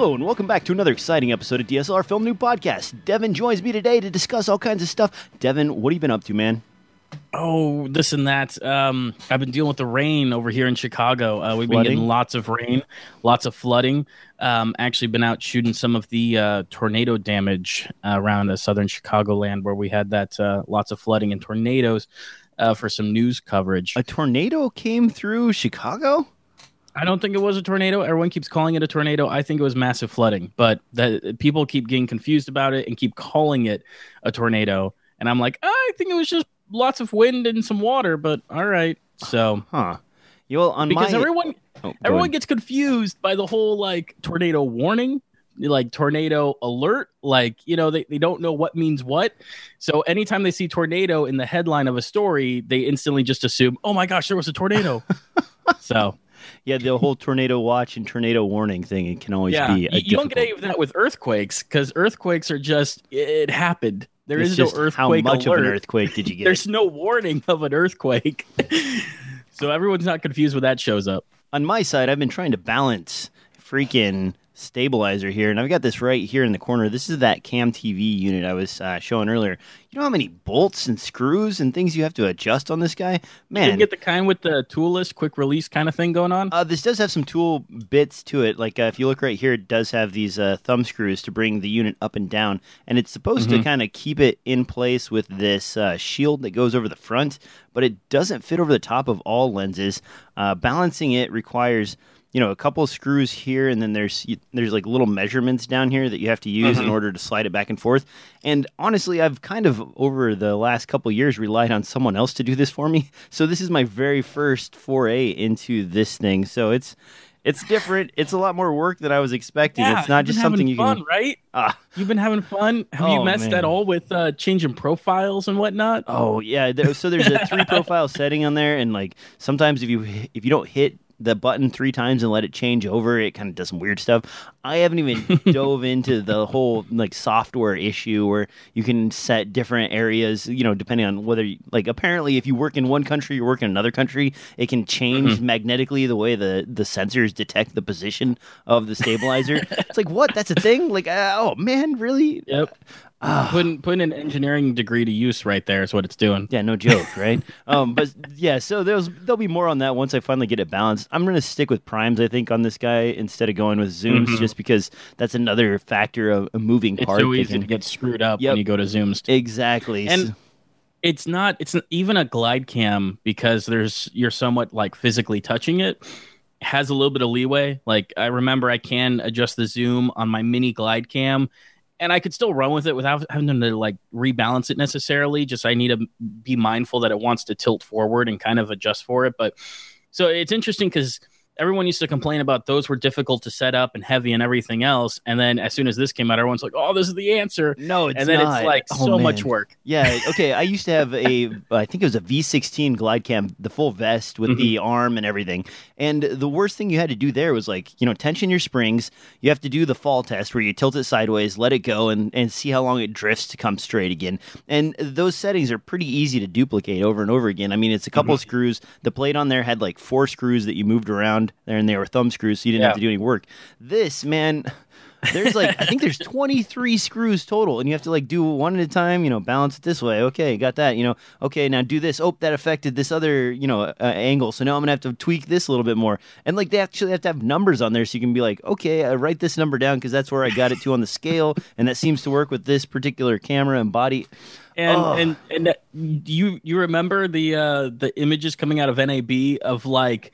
Hello and welcome back to another exciting episode of DSLR Film Noob Podcast. Devin joins me today to discuss all kinds of stuff. Devin, what have you been up to, man? Oh, this and that. Um, I've been dealing with the rain over here in Chicago. Uh, we've been getting lots of rain, lots of flooding. Um, actually, been out shooting some of the uh, tornado damage uh, around the southern Chicagoland, where we had that uh, lots of flooding and tornadoes uh, for some news coverage. A tornado came through Chicago? I don't think it was a tornado. Everyone keeps calling it a tornado. I think it was massive flooding, but that people keep getting confused about it and keep calling it a tornado. And I'm like, ah, I think it was just lots of wind and some water. But all right, so Huh. You well, on because my everyone Oh, everyone ahead. gets confused by the whole like tornado warning like tornado alert like you know they, they don't know what means what so anytime they see tornado in the headline of a story they instantly just assume oh my gosh there was a tornado so yeah, the whole tornado watch and tornado warning thing, it can always yeah be you, you don't get any of that with earthquakes because earthquakes are just it happened. There It's is no earthquake How much alert of an earthquake did you get? there's no warning of an earthquake. So everyone's not confused when that shows up. On my side, I've been trying to balance freaking stabilizer here, and I've got this right here in the corner. This is that Cam TV unit I was uh, showing earlier. You know how many bolts and screws and things you have to adjust on this guy? Man, you get the kind with the toolless quick release kind of thing going on uh, this does have some tool bits to it. Like uh, if you look right here, it does have these uh, thumb screws to bring the unit up and down, and it's supposed to Mhm. kind of keep it in place with this uh, shield that goes over the front, but it doesn't fit over the top of all lenses. Uh, balancing it requires you know a couple of screws here, and then there's there's like little measurements down here that you have to use in Mhm. order to slide it back and forth. And honestly, I've kind of over the last couple years relied on someone else to do this for me. So this is my very first foray into this thing. So it's it's different. It's a lot more work than I was expecting. Yeah, it's not just something you fun, can. right? Ah, You've been having fun. Have Oh, you messed man. at all with uh, changing profiles and whatnot? oh yeah. So there's a three profile setting on there, and like sometimes if you if you don't hit the button three times and let it change over, it kind of does some weird stuff. I haven't even dove into the whole like software issue where you can set different areas, you know, depending on whether you, like apparently if you work in one country, you work in another country, it can change magnetically the way the the sensors detect the position of the stabilizer. it's like what? That's a thing? Like uh, oh man, really? Yep. Ah. Putting putting an engineering degree to use right there is what it's doing. Yeah, no joke, right? um, but yeah, so there's there'll be more on that once I finally get it balanced. I'm gonna stick with primes, I think, on this guy instead of going with zooms, Mhm. just because that's another factor of a moving It's part. so that easy can- to get screwed up Yep. when you go to zooms. exactly. And- It's not. It's even a Glidecam because there's you're somewhat like physically touching it. Has a little bit of leeway. Like I remember, I can adjust the zoom on my mini Glidecam, and I could still run with it without having to like rebalance it necessarily. Just I need to be mindful that it wants to tilt forward and kind of adjust for it. But so it's interesting because everyone used to complain about those were difficult to set up and heavy and everything else. And then as soon as this came out, everyone's like, "Oh, this is the answer." no, it's and then not. it's like Oh, so much work. Yeah, okay. I used to have a, I think it was a V16 Glidecam, the full vest with the mm-hmm. arm and everything. And the worst thing you had to do there was like, you know, tension your springs. You have to do the fall test where you tilt it sideways, let it go, and, and see how long it drifts to come straight again. And those settings are pretty easy to duplicate over and over again. I mean, it's a couple of screws. The plate on there had like four screws that you moved around there, and they were thumb screws, so you didn't have to do any work. This, man. There's like I think there's 23 screws total, and you have to like do one at a time. You know, balance it this way. Okay, got that. You know, okay, now do this. Oh, that affected this other you know uh, angle. So now I'm gonna have to tweak this a little bit more. And like they actually have to have numbers on there, so you can be like, okay, I write this number down because that's where I got it to on the scale, and that seems to work with this particular camera and body. And and and you you remember the uh the images coming out of NAB of like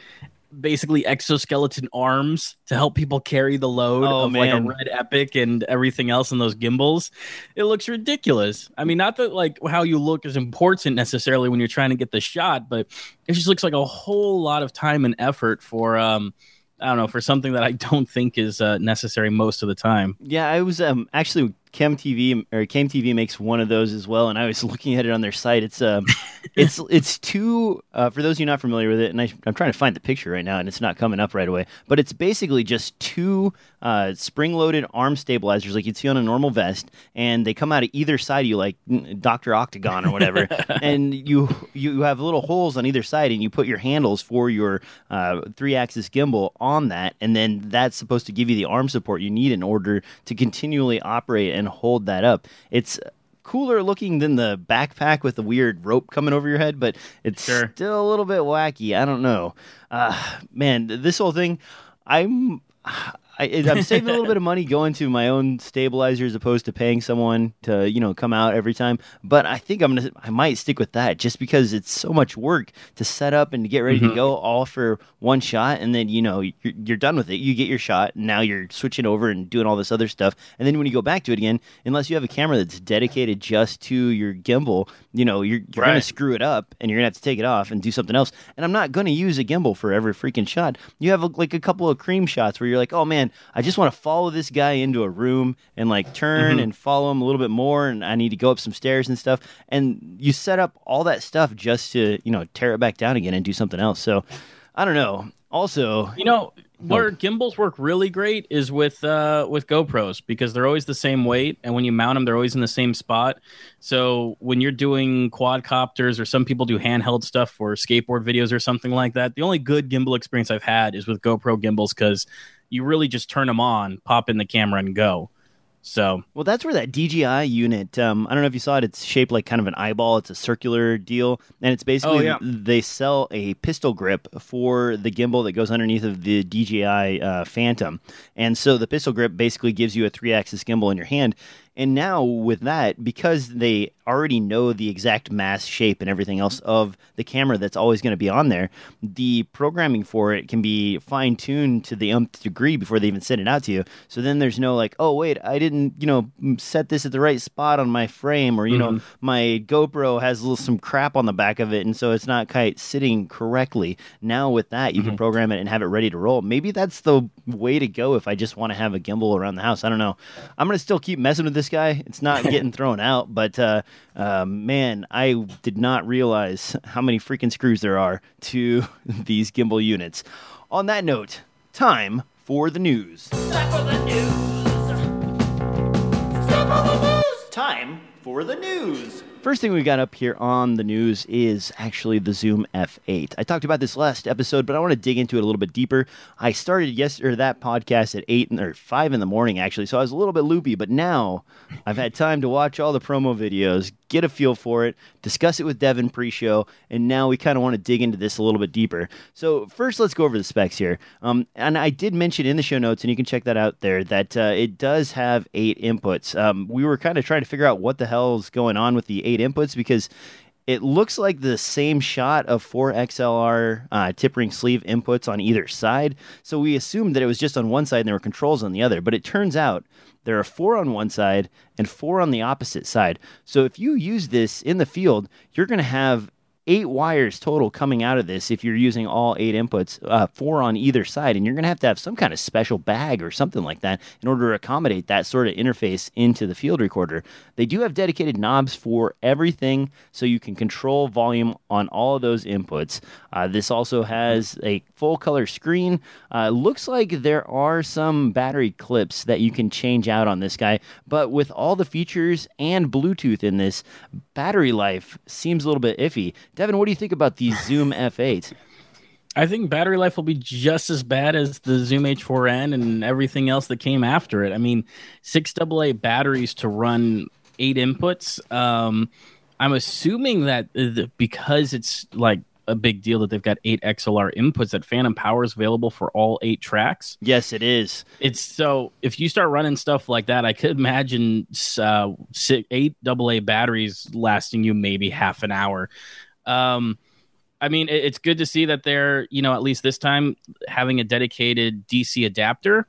basically exoskeleton arms to help people carry the load Oh, of like a red epic and everything else in those gimbals. It looks ridiculous. I mean, not that like how you look is important necessarily when you're trying to get the shot, but it just looks like a whole lot of time and effort for um I don't know for something that I don't think is uh, necessary most of the time. Yeah, I was um actually Chem TV or Cam TV makes one of those as well, and I was looking at it on their site. It's um it's it's two. Uh, for those of you not familiar with it, and I, am trying to find the picture right now, and it's not coming up right away. But it's basically just two uh, spring-loaded arm stabilizers, like you'd see on a normal vest, and they come out of either side of you, like Doctor Octagon or whatever. and you you have little holes on either side, and you put your handles for your uh, three-axis gimbal on that, and then that's supposed to give you the arm support you need in order to continually operate and hold that up. It's cooler looking than the backpack with the weird rope coming over your head, but it's sure. still a little bit wacky. I don't know. Uh, man, this whole thing, I'm I, am saving a little bit of money going to my own stabilizer as opposed to paying someone to you know come out every time. But I think I'm gonna I might stick with that just because it's so much work to set up and to get ready mm-hmm. to go all for one shot, and then you know you're, you're done with it. You get your shot, and now you're switching over and doing all this other stuff. And then when you go back to it again, unless you have a camera that's dedicated just to your gimbal, you know you're, you're right. gonna screw it up, and you're gonna have to take it off and do something else. And I'm not gonna use a gimbal for every freaking shot. You have a, like a couple of cream shots where you're like, oh man man, I just want to follow this guy into a room and like turn mm-hmm. and follow him a little bit more, and I need to go up some stairs and stuff. And you set up all that stuff just to you know tear it back down again and do something else. So I don't know. Also, you know, where gimbals work really great is with uh, with GoPros because they're always the same weight, and when you mount them, they're always in the same spot. So when you're doing quadcopters or some people do handheld stuff for skateboard videos or something like that, the only good gimbal experience I've had is with GoPro gimbals because you really just turn them on, pop in the camera, and go. So well, that's where that DJI unit. Um, I don't know if you saw it. It's shaped like kind of an eyeball. It's a circular deal, and it's basically oh, yeah. they sell a pistol grip for the gimbal that goes underneath of the DJI uh, Phantom, and so the pistol grip basically gives you a three-axis gimbal in your hand. And now with that, because they already know the exact mass, shape, and everything else of the camera that's always going to be on there, the programming for it can be fine tuned to the nth degree before they even send it out to you. So then there's no like, oh wait, I didn't, you know, set this at the right spot on my frame, or you mm-hmm. know, my GoPro has little, some crap on the back of it, and so it's not quite sitting correctly. Now with that, you mm-hmm. can program it and have it ready to roll. Maybe that's the way to go if I just want to have a gimbal around the house. I don't know. I'm gonna still keep messing with this guy. It's not getting thrown out, but uh, uh, man, I did not realize how many freaking screws there are to these gimbal units. On that note, time for the news. Time for the news. Time for the news. First thing we got up here on the news is actually the Zoom F8. I talked about this last episode, but I want to dig into it a little bit deeper. I started yesterday that podcast at eight or five in the morning actually, so I was a little bit loopy. But now I've had time to watch all the promo videos, get a feel for it, discuss it with Devin pre-show, and now we kind of want to dig into this a little bit deeper. So first, let's go over the specs here. Um, and I did mention in the show notes, and you can check that out there, that uh, it does have eight inputs. Um, we were kind of trying to figure out what the hell's going on with the eight inputs because it looks like the same shot of four XLR uh, tip ring sleeve inputs on either side. So we assumed that it was just on one side and there were controls on the other. But it turns out there are four on one side and four on the opposite side. So if you use this in the field, you're going to have eight wires total coming out of this if you're using all eight inputs, uh, four on either side. And you're going to have to have some kind of special bag or something like that in order to accommodate that sort of interface into the field recorder. They do have dedicated knobs for everything, so you can control volume on all of those inputs. Uh, this also has a full color screen. Uh, looks like there are some battery clips that you can change out on this guy, but with all the features and Bluetooth in this, battery life seems a little bit iffy. Devin, what do you think about the Zoom F8? I think battery life will be just as bad as the Zoom H4n and everything else that came after it. I mean, six AA batteries to run eight inputs. Um, I'm assuming that because it's like a big deal that they've got eight XLR inputs, that Phantom Power is available for all eight tracks. Yes, it is. It's so if you start running stuff like that, I could imagine uh, six, eight AA batteries lasting you maybe half an hour. Um, I mean, it, it's good to see that they're, you know, at least this time having a dedicated DC adapter.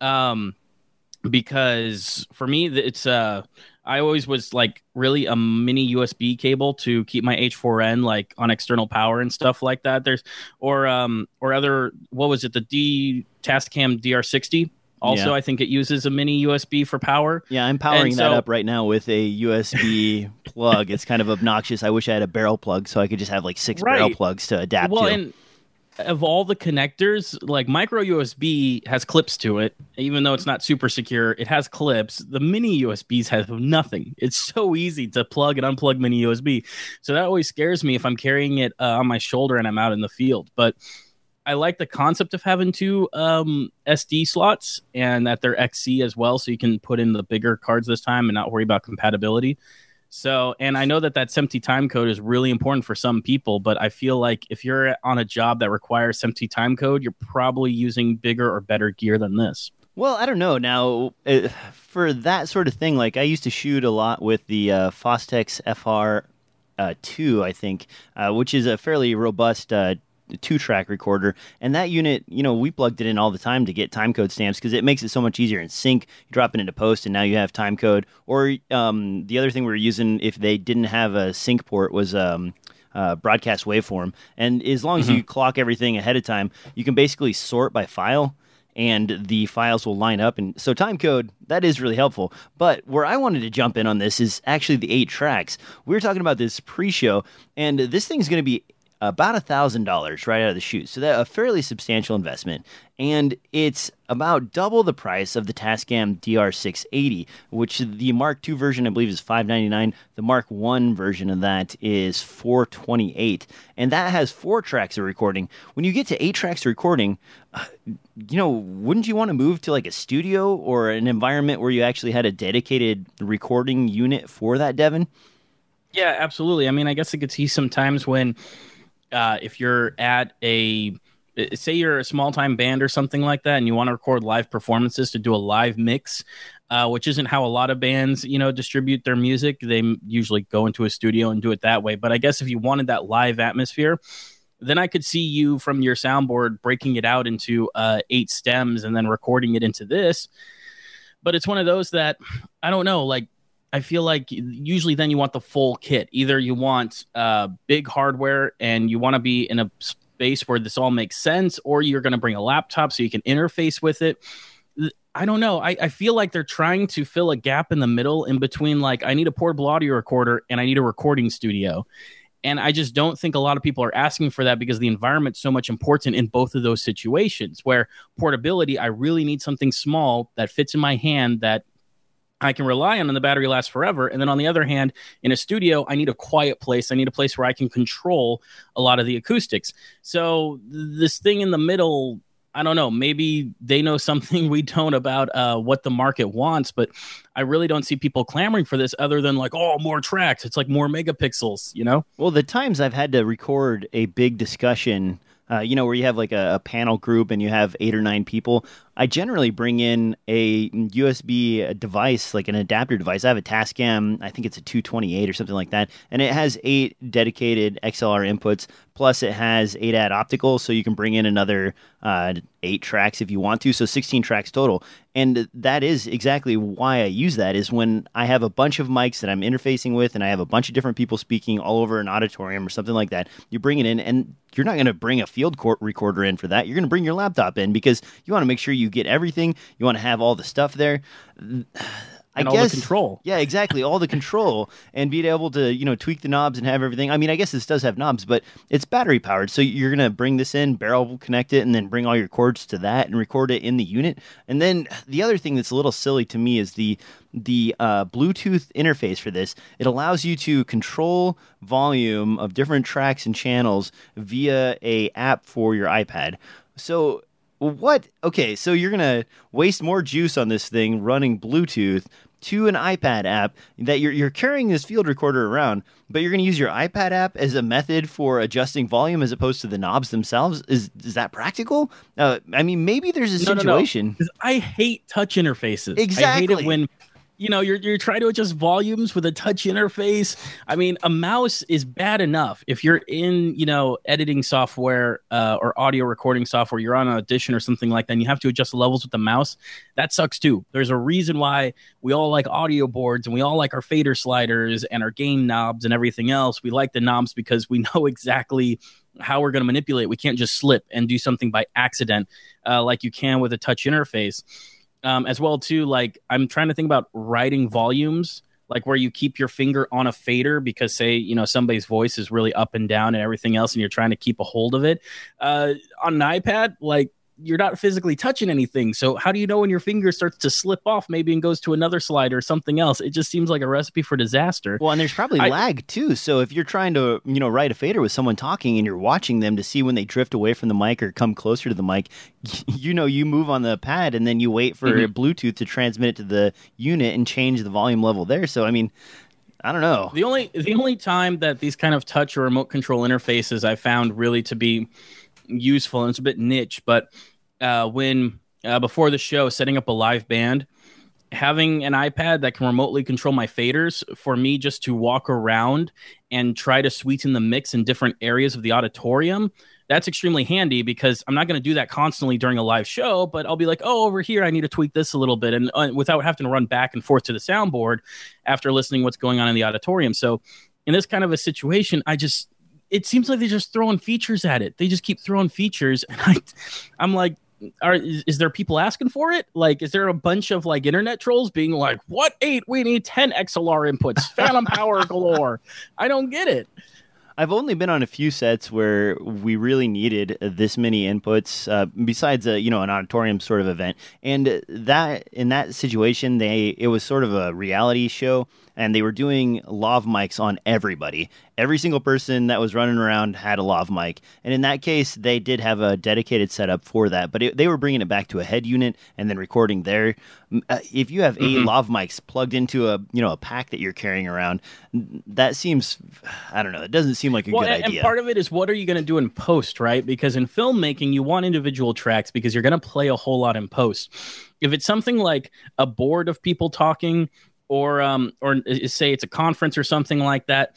Um, because for me, it's uh, I always was like really a mini USB cable to keep my H4n like on external power and stuff like that. There's or um or other what was it the D Tascam DR60 Also, Yeah. I think it uses a mini USB for power. Yeah, I'm powering And that so- up right now with a USB plug. It's kind of obnoxious. I wish I had a barrel plug so I could just have like six barrel plugs to adapt well, to. and of all the connectors, like micro USB has clips to it, even though it's not super secure. It has clips. The mini USBs have nothing. It's so easy to plug and unplug mini USB. So that always scares me if I'm carrying it uh, on my shoulder and I'm out in the field. But I like the concept of having two um, SD slots and that they're XC as well, so you can put in the bigger cards this time and not worry about compatibility. So, and I know that that SMPTE time code is really important for some people, but I feel like if you're on a job that requires SMPTE time code, you're probably using bigger or better gear than this. Well, I don't know. Now, uh, for that sort of thing, like I used to shoot a lot with the uh, Fostex FR uh, 2, I think, uh, which is a fairly robust uh, two track recorder. And that unit, you know, we plugged it in all the time to get timecode stamps because it makes it so much easier in sync. You drop it into post, and now you have timecode. Or um, the other thing we were using, if they didn't have a sync port, was. Um, uh, broadcast waveform, and as long as you clock everything ahead of time, you can basically sort by file and the files will line up. And so time code, that is really helpful. But where I wanted to jump in on this is actually the eight tracks. We were talking about this pre-show, and this thing's going to be about a thousand dollars right out of the chute. So that a fairly substantial investment, and it's about double the price of the Tascam DR680, which the Mark II version I believe is five ninety nine. The Mark One version of that is four twenty eight, and that has four tracks of recording. When you get to eight tracks of recording, uh, you know, wouldn't you want to move to like a studio or an environment where you actually had a dedicated recording unit for that, Devin? Yeah, absolutely. I mean, I guess I could see sometimes when uh, if you're at a say you're a small time band or something like that and you want to record live performances to do a live mix uh, which isn't how a lot of bands you know distribute their music. They usually go into a studio and do it that way. But i guess if you wanted that live atmosphere then i could see you from your soundboard breaking it out into uh, eight stems and then recording it into this. But it's one of those that i don't know like I feel like usually then you want the full kit. Either you want uh, big hardware and you want to be in a space where this all makes sense, or you're going to bring a laptop so you can interface with it. I don't know. I, I feel like they're trying to fill a gap in the middle in between, like, I need a portable audio recorder and I need a recording studio. And I just don't think a lot of people are asking for that because the environment's so much important in both of those situations. Where portability, I really need something small that fits in my hand that I can rely on and the battery lasts forever. And then on the other hand, in a studio, I need a quiet place. I need a place where I can control a lot of the acoustics. So this thing in the middle, I don't know, maybe they know something we don't about uh, what the market wants, but I really don't see people clamoring for this other than like, oh, more tracks. It's like more megapixels, you know? Well, the times I've had to record a big discussion, uh, you know, where you have like a, a panel group and you have eight or nine people, I generally bring in a USB device, like an adapter device. I have a Tascam, I think it's a 228 or something like that, and it has eight dedicated XLR inputs. Plus, it has 8 AD optical, so you can bring in another uh, eight tracks if you want to. So 16 tracks total. And that is exactly why I use that. Is when I have a bunch of mics that I'm interfacing with, and I have a bunch of different people speaking all over an auditorium or something like that. You bring it in, and you're not going to bring a field court recorder in for that. You're going to bring your laptop in because you want to make sure you get everything. You want to have all the stuff there. I And all the guess control. Yeah, exactly. All the control and being able to, you know, tweak the knobs and have everything. I mean, I guess this does have knobs, but it's battery powered. So you're gonna bring this in, barrel connect it, and then bring all your cords to that and record it in the unit. And then the other thing that's a little silly to me is the the uh, Bluetooth interface for this. It allows you to control volume of different tracks and channels via a app for your iPad. So what? Okay, so you're gonna waste more juice on this thing running Bluetooth to an iPad app that you're you're carrying this field recorder around, but you're gonna use your iPad app as a method for adjusting volume as opposed to the knobs themselves. Is is that practical? Uh, I mean, maybe there's a No, no, no. situation. I hate touch interfaces. I hate Exactly. it when you know you're you're trying to adjust volumes with a touch interface. I mean, a mouse is bad enough if you're in you know editing software uh, or audio recording software. You're on an Audition or something like that. and You have to adjust the levels with the mouse. That sucks too. There's a reason why we all like audio boards and we all like our fader sliders and our gain knobs and everything else. We like the knobs because we know exactly how we're going to manipulate. We can't just slip and do something by accident uh, like you can with a touch interface. Um, as well too. Like I'm trying to think about writing volumes, like where you keep your finger on a fader because say you know somebody's voice is really up and down and everything else, and you're trying to keep a hold of it. Uh, on an iPad, like you're not physically touching anything. So how do you know when your finger starts to slip off maybe and goes to another slide or something else? It just seems like a recipe for disaster. Well, and there's probably I, lag too. So if you're trying to, you know, write a fader with someone talking and you're watching them to see when they drift away from the mic or come closer to the mic, you know, you move on the pad and then you wait for mm-hmm. Bluetooth to transmit it to the unit and change the volume level there. So I mean, I don't know. The only the only time that these kind of touch or remote control interfaces I found really to be useful and it's a bit niche, but uh, when uh, before the show setting up a live band having an ipad that can remotely control my faders for me just to walk around and try to sweeten the mix in different areas of the auditorium that's extremely handy because i'm not going to do that constantly during a live show but i'll be like oh over here i need to tweak this a little bit and uh, without having to run back and forth to the soundboard after listening what's going on in the auditorium. So in this kind of a situation i just it seems like they're just throwing features at it. They just keep throwing features, and I, I'm like, are is, is, there people asking for it? Like, is there a bunch of like internet trolls being like, "What eight? We need ten XLR inputs, phantom power galore." I don't get it. I've only been on a few sets where we really needed this many inputs, uh, besides a you know an auditorium sort of event, and that in that situation they it was sort of a reality show and they were doing lav mics on everybody. Every single person that was running around had a lav mic, and in that case, they did have a dedicated setup for that. But it, they were bringing it back to a head unit and then recording there. Uh, if you have 8 mm-hmm. lav mics plugged into a you know a pack that you're carrying around, that seems I don't know. It doesn't seem like a well, good and, idea. And part of it is what are you going to do in post, right? Because in filmmaking, you want individual tracks because you're going to play a whole lot in post. If it's something like a board of people talking or um or say it's a conference or something like that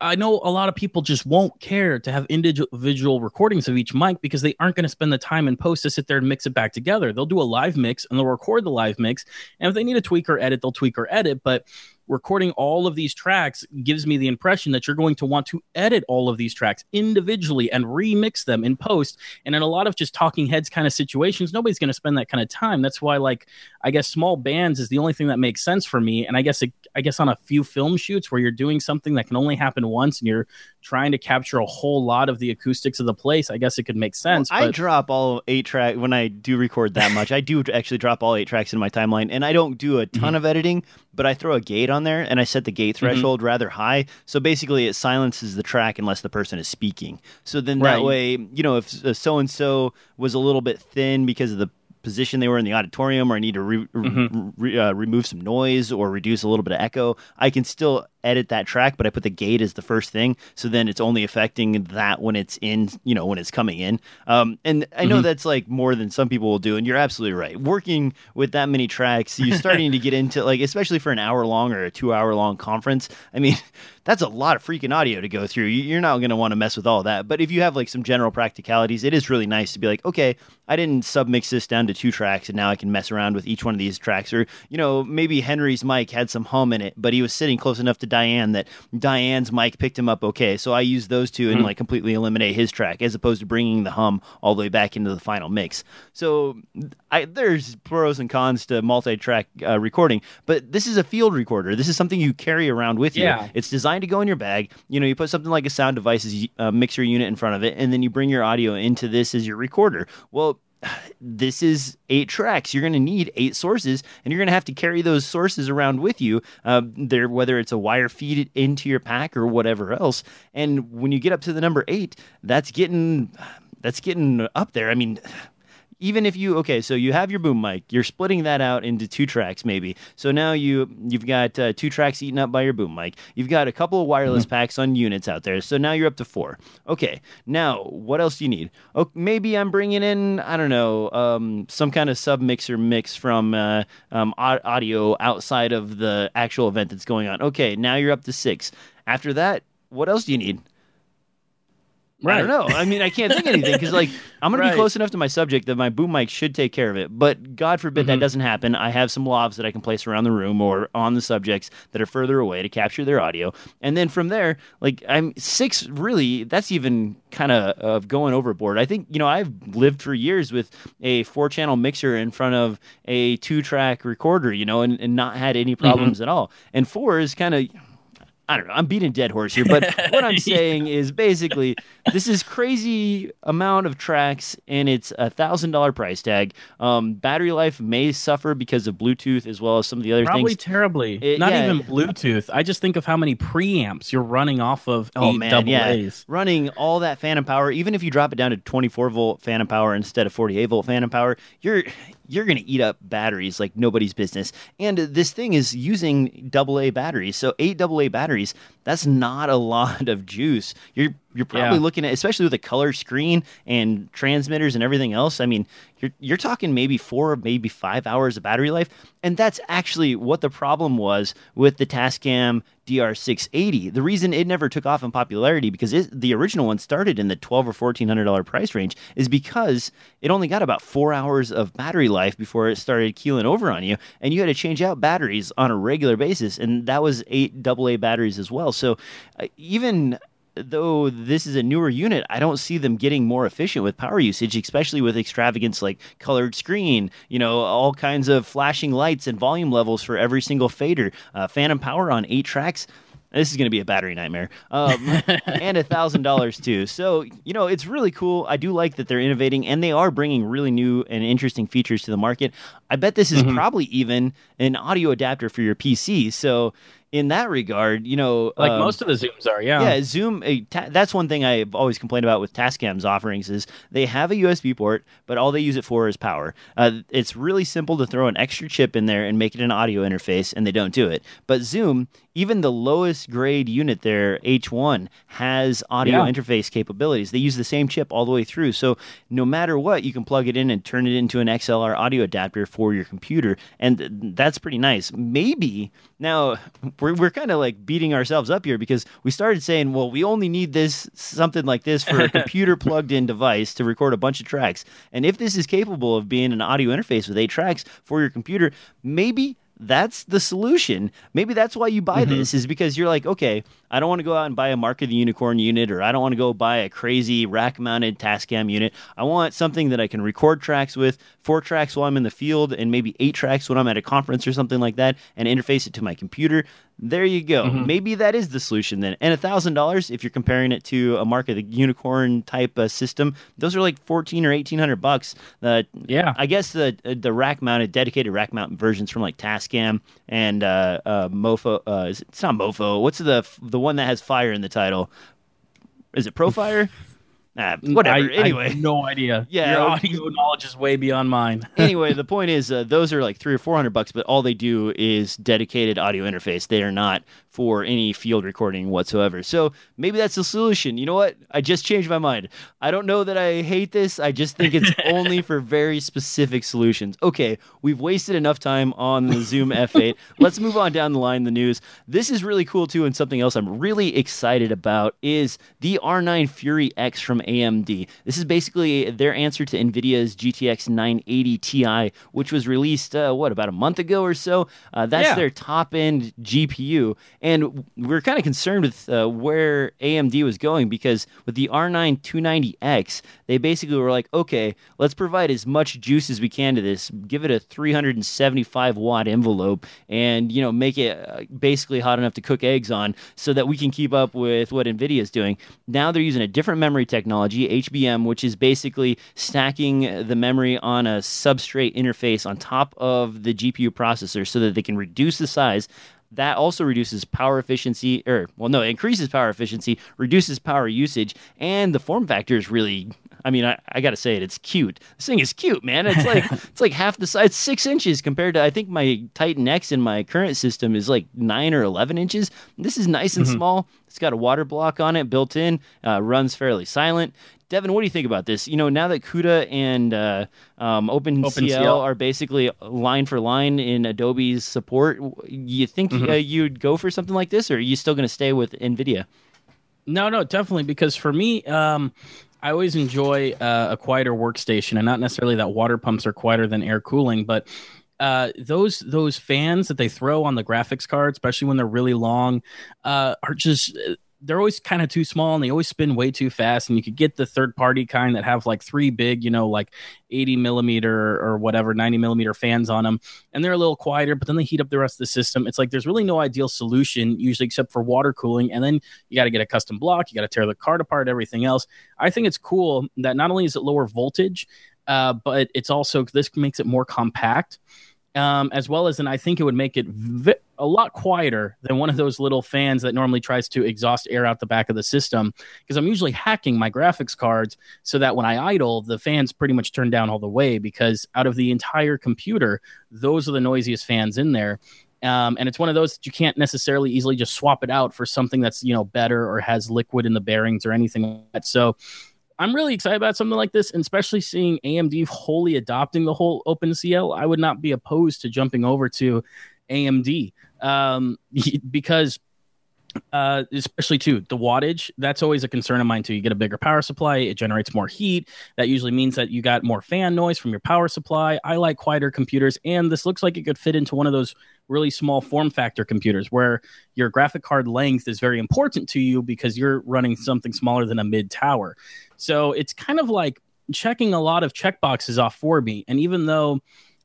I know a lot of people just won't care to have individual recordings of each mic because they aren't going to spend the time in post to sit there and mix it back together. They'll do a live mix and they'll record the live mix. And if they need to tweak or edit, they'll tweak or edit. But recording all of these tracks gives me the impression that you're going to want to edit all of these tracks individually and remix them in post. And in a lot of just talking heads kind of situations, nobody's going to spend that kind of time. That's why, like, I guess small bands is the only thing that makes sense for me. And I guess, it, I guess on a few film shoots where you're doing something that can only happen once and you're trying to capture a whole lot of the acoustics of the place, I guess it could make sense. Well, but... I drop all eight track when I do record that much. I do actually drop all eight tracks in my timeline, and I don't do a ton mm-hmm. of editing, but I throw a gate on there and I set the gate mm-hmm. threshold mm-hmm. rather high. So basically, it silences the track unless the person is speaking. So then that way, you know, if so and so was a little bit thin because of the position they were in the auditorium or I need to re- mm-hmm. re- uh, remove some noise or reduce a little bit of echo, I can still edit that track, but I put the gate as the first thing. So then it's only affecting that when it's in, you know, when it's coming in. Um, and I know mm-hmm. that's like more than some people will do. And you're absolutely right. Working with that many tracks, you're starting to get into like, especially for an hour long or a two hour long conference. I mean, that's a lot of freaking audio to go through. You're not going to want to mess with all that. But if you have like some general practicalities, it is really nice to be like, okay, I didn't submix this down to two tracks and now I can mess around with each one of these tracks. Or, you know, maybe Henry's mic had some hum in it, but he was sitting close enough to Diane that Diane's mic picked him up okay. So I use those two and mm-hmm. like completely eliminate his track as opposed to bringing the hum all the way back into the final mix. So I, there's pros and cons to multi-track uh, recording, but this is a field recorder. This is something you carry around with you. Yeah. It's designed to go in your bag. You know, you put something like a sound devices uh, mixer unit in front of it, and then you bring your audio into this as your recorder. Well, this is eight tracks. You're going to need eight sources, and you're going to have to carry those sources around with you. Uh, there, whether it's a wire feed into your pack or whatever else. And when you get up to the number eight, that's getting that's getting up there. I mean, even if you okay, so you have your boom mic, you're splitting that out into two tracks maybe. So now you you've got uh, two tracks eaten up by your boom mic. You've got a couple of wireless mm-hmm. packs on units out there. So now you're up to four. Okay, now what else do you need? Oh, maybe I'm bringing in I don't know um, some kind of sub mixer mix from uh, um, audio outside of the actual event that's going on. Okay, now you're up to six. After that, what else do you need? I don't know. I mean, I can't think of anything because, like, I'm going to be close enough to my subject that my boom mic should take care of it. But God forbid that Mhm. doesn't happen. I have some lavs that I can place around the room or on the subjects that are further away to capture their audio. And then from there, like, I'm six, really, that's even kind of of going overboard. I think, you know, I've lived for years with a four channel mixer in front of a two track recorder, you know, and, and not had any problems at all. And four is kind of. I don't know. I'm beating a dead horse here, but what I'm saying is basically this is crazy amount of tracks, and it's a thousand dollar price tag. Um, battery life may suffer because of Bluetooth as well as some of the other Probably things. terribly. It- Not yeah. even Bluetooth. I just think of how many preamps you're running off of Oh eight man, double yeah, A's. running all that phantom power. Even if you drop it down to 24 volt phantom power instead of 48 volt phantom power, you're you're gonna eat up batteries like nobody's business. And this thing is using double A batteries, so eight double A batteries. That's not a lot of juice. You're you're probably Yeah. looking at, especially with a color screen and transmitters and everything else. I mean, you're you're talking maybe four, maybe five hours of battery life, and that's actually what the problem was with the Tascam DR680. The reason it never took off in popularity because it, the original one started in the twelve or fourteen hundred dollar price range is because it only got about four hours of battery life before it started keeling over on you, and you had to change out batteries on a regular basis, and that was eight AA batteries as well. So uh, even though this is a newer unit, I don't see them getting more efficient with power usage, especially with extravagance like colored screen, you know, all kinds of flashing lights and volume levels for every single fader, uh, phantom power on eight tracks. This is going to be a battery nightmare, um, and a thousand dollars too. So you know it's really cool. I do like that they're innovating and they are bringing really new and interesting features to the market. I bet this is probably even an audio adapter for your PC. So in that regard, you know, Like um, most of the Zooms are, yeah. yeah, Zoom. uh, ta- that's one thing I've always complained about with Tascam's offerings is they have a USB port, but all they use it for is power. Uh, it's really simple to throw an extra chip in there and make it an audio interface, and they don't do it. But Zoom, even the lowest grade unit there, H1, has audio Yeah. interface capabilities. They use the same chip all the way through, so no matter what, you can plug it in and turn it into an XLR audio adapter for your computer, and that's pretty nice. Maybe now we're we're kind of like beating ourselves up here because we started saying, well, we only need this something like this for a computer plugged in device to record a bunch of tracks. And if this is capable of being an audio interface with eight tracks for your computer, maybe that's the solution. Maybe that's why you buy mm-hmm. this is because you're like, okay, I don't want to go out and buy a Mark of the Unicorn unit, or I don't want to go buy a crazy rack-mounted Tascam unit. I want something that I can record tracks with, four tracks while I'm in the field, and maybe eight tracks when I'm at a conference or something like that, and interface it to my computer. There you go. Maybe that is the solution then. And a thousand dollars, if you're comparing it to a Mark of the Unicorn type uh, system, those are like fourteen or eighteen hundred bucks. Uh, Yeah. I guess the the rack mounted, dedicated rack mounted versions from like Tascam and uh, uh, Mofo. Uh, is it- it's not Mofo. What's the the one that has fire in the title? Is it Profire? nah, whatever. I, anyway, I have no idea. Yeah. Your audio knowledge is way beyond mine. anyway, the point is, uh, those are like three or four hundred bucks, but all they do is dedicated audio interface. They are not for any field recording whatsoever. So maybe that's the solution. You know what? I just changed my mind. I don't know that I hate this. I just think it's only for very specific solutions. Okay, we've wasted enough time on the Zoom F8. Let's move on down the line. The news. This is really cool too, and something else I'm really excited about is the R9 Fury X from AMD. This is basically their answer to NVIDIA's GTX 980 Ti, which was released uh, what about a month ago or so. Uh, that's Yeah. their top end GPU, and we're kind of concerned with uh, where AMD was going because with the R9 290X, they basically were like, okay, let's provide as much juice as we can to this, give it a 375 watt envelope, and you know make it uh, basically hot enough to cook eggs on, so that we can keep up with what NVIDIA is doing. Now they're using a different memory technology, HBM, which is basically stacking the memory on a substrate interface on top of the GPU processor, so that they can reduce the size that also reduces power efficiency or well no it increases power efficiency reduces power usage and the form factor is really i mean i, I gotta say it it's cute. This thing is cute man. It's like it's like half the size six inches compared to i think my titan x in my current system is like nine or 11 inches. This is nice and small. It's got a water block on it built in uh, runs fairly silent Devin, what do you think about this? You know, now that CUDA and uh, um, OpenCL, OpenCL. are basically line for line in Adobe's support, you think uh, you'd go for something like this, or are you still going to stay with NVIDIA? No, no, definitely because for me, um, I always enjoy uh, a quieter workstation, and not necessarily that water pumps are quieter than air cooling, but uh, those those fans that they throw on the graphics card, especially when they're really long, uh, are just they're always kind of too small and they always spin way too fast. And you could get the third party kind that have like three big, you know, like 80 millimeter or whatever, 90 millimeter fans on them. And they're a little quieter, but then they heat up the rest of the system. It's like there's really no ideal solution, usually except for water cooling. And then you got to get a custom block, you got to tear the card apart, everything else. I think it's cool that not only is it lower voltage, uh, but it's also this makes it more compact um, as well as, and I think it would make it vi- a lot quieter than one of those little fans that normally tries to exhaust air out the back of the system. Because I'm usually hacking my graphics cards so that when I idle, the fans pretty much turn down all the way. Because out of the entire computer, those are the noisiest fans in there. Um, and it's one of those that you can't necessarily easily just swap it out for something that's you know better or has liquid in the bearings or anything like that. So I'm really excited about something like this, and especially seeing AMD wholly adopting the whole OpenCL. I would not be opposed to jumping over to AMD um, because uh, especially too the wattage that's always a concern of mine too. You get a bigger power supply it generates more heat. That usually means that you got more fan noise from your power supply. I like quieter computers and this looks like it could fit into one of those really small form factor computers where your graphic card length is very important to you because you're running something smaller than a mid tower. So it's kind of like checking a lot of check boxes off for me and even though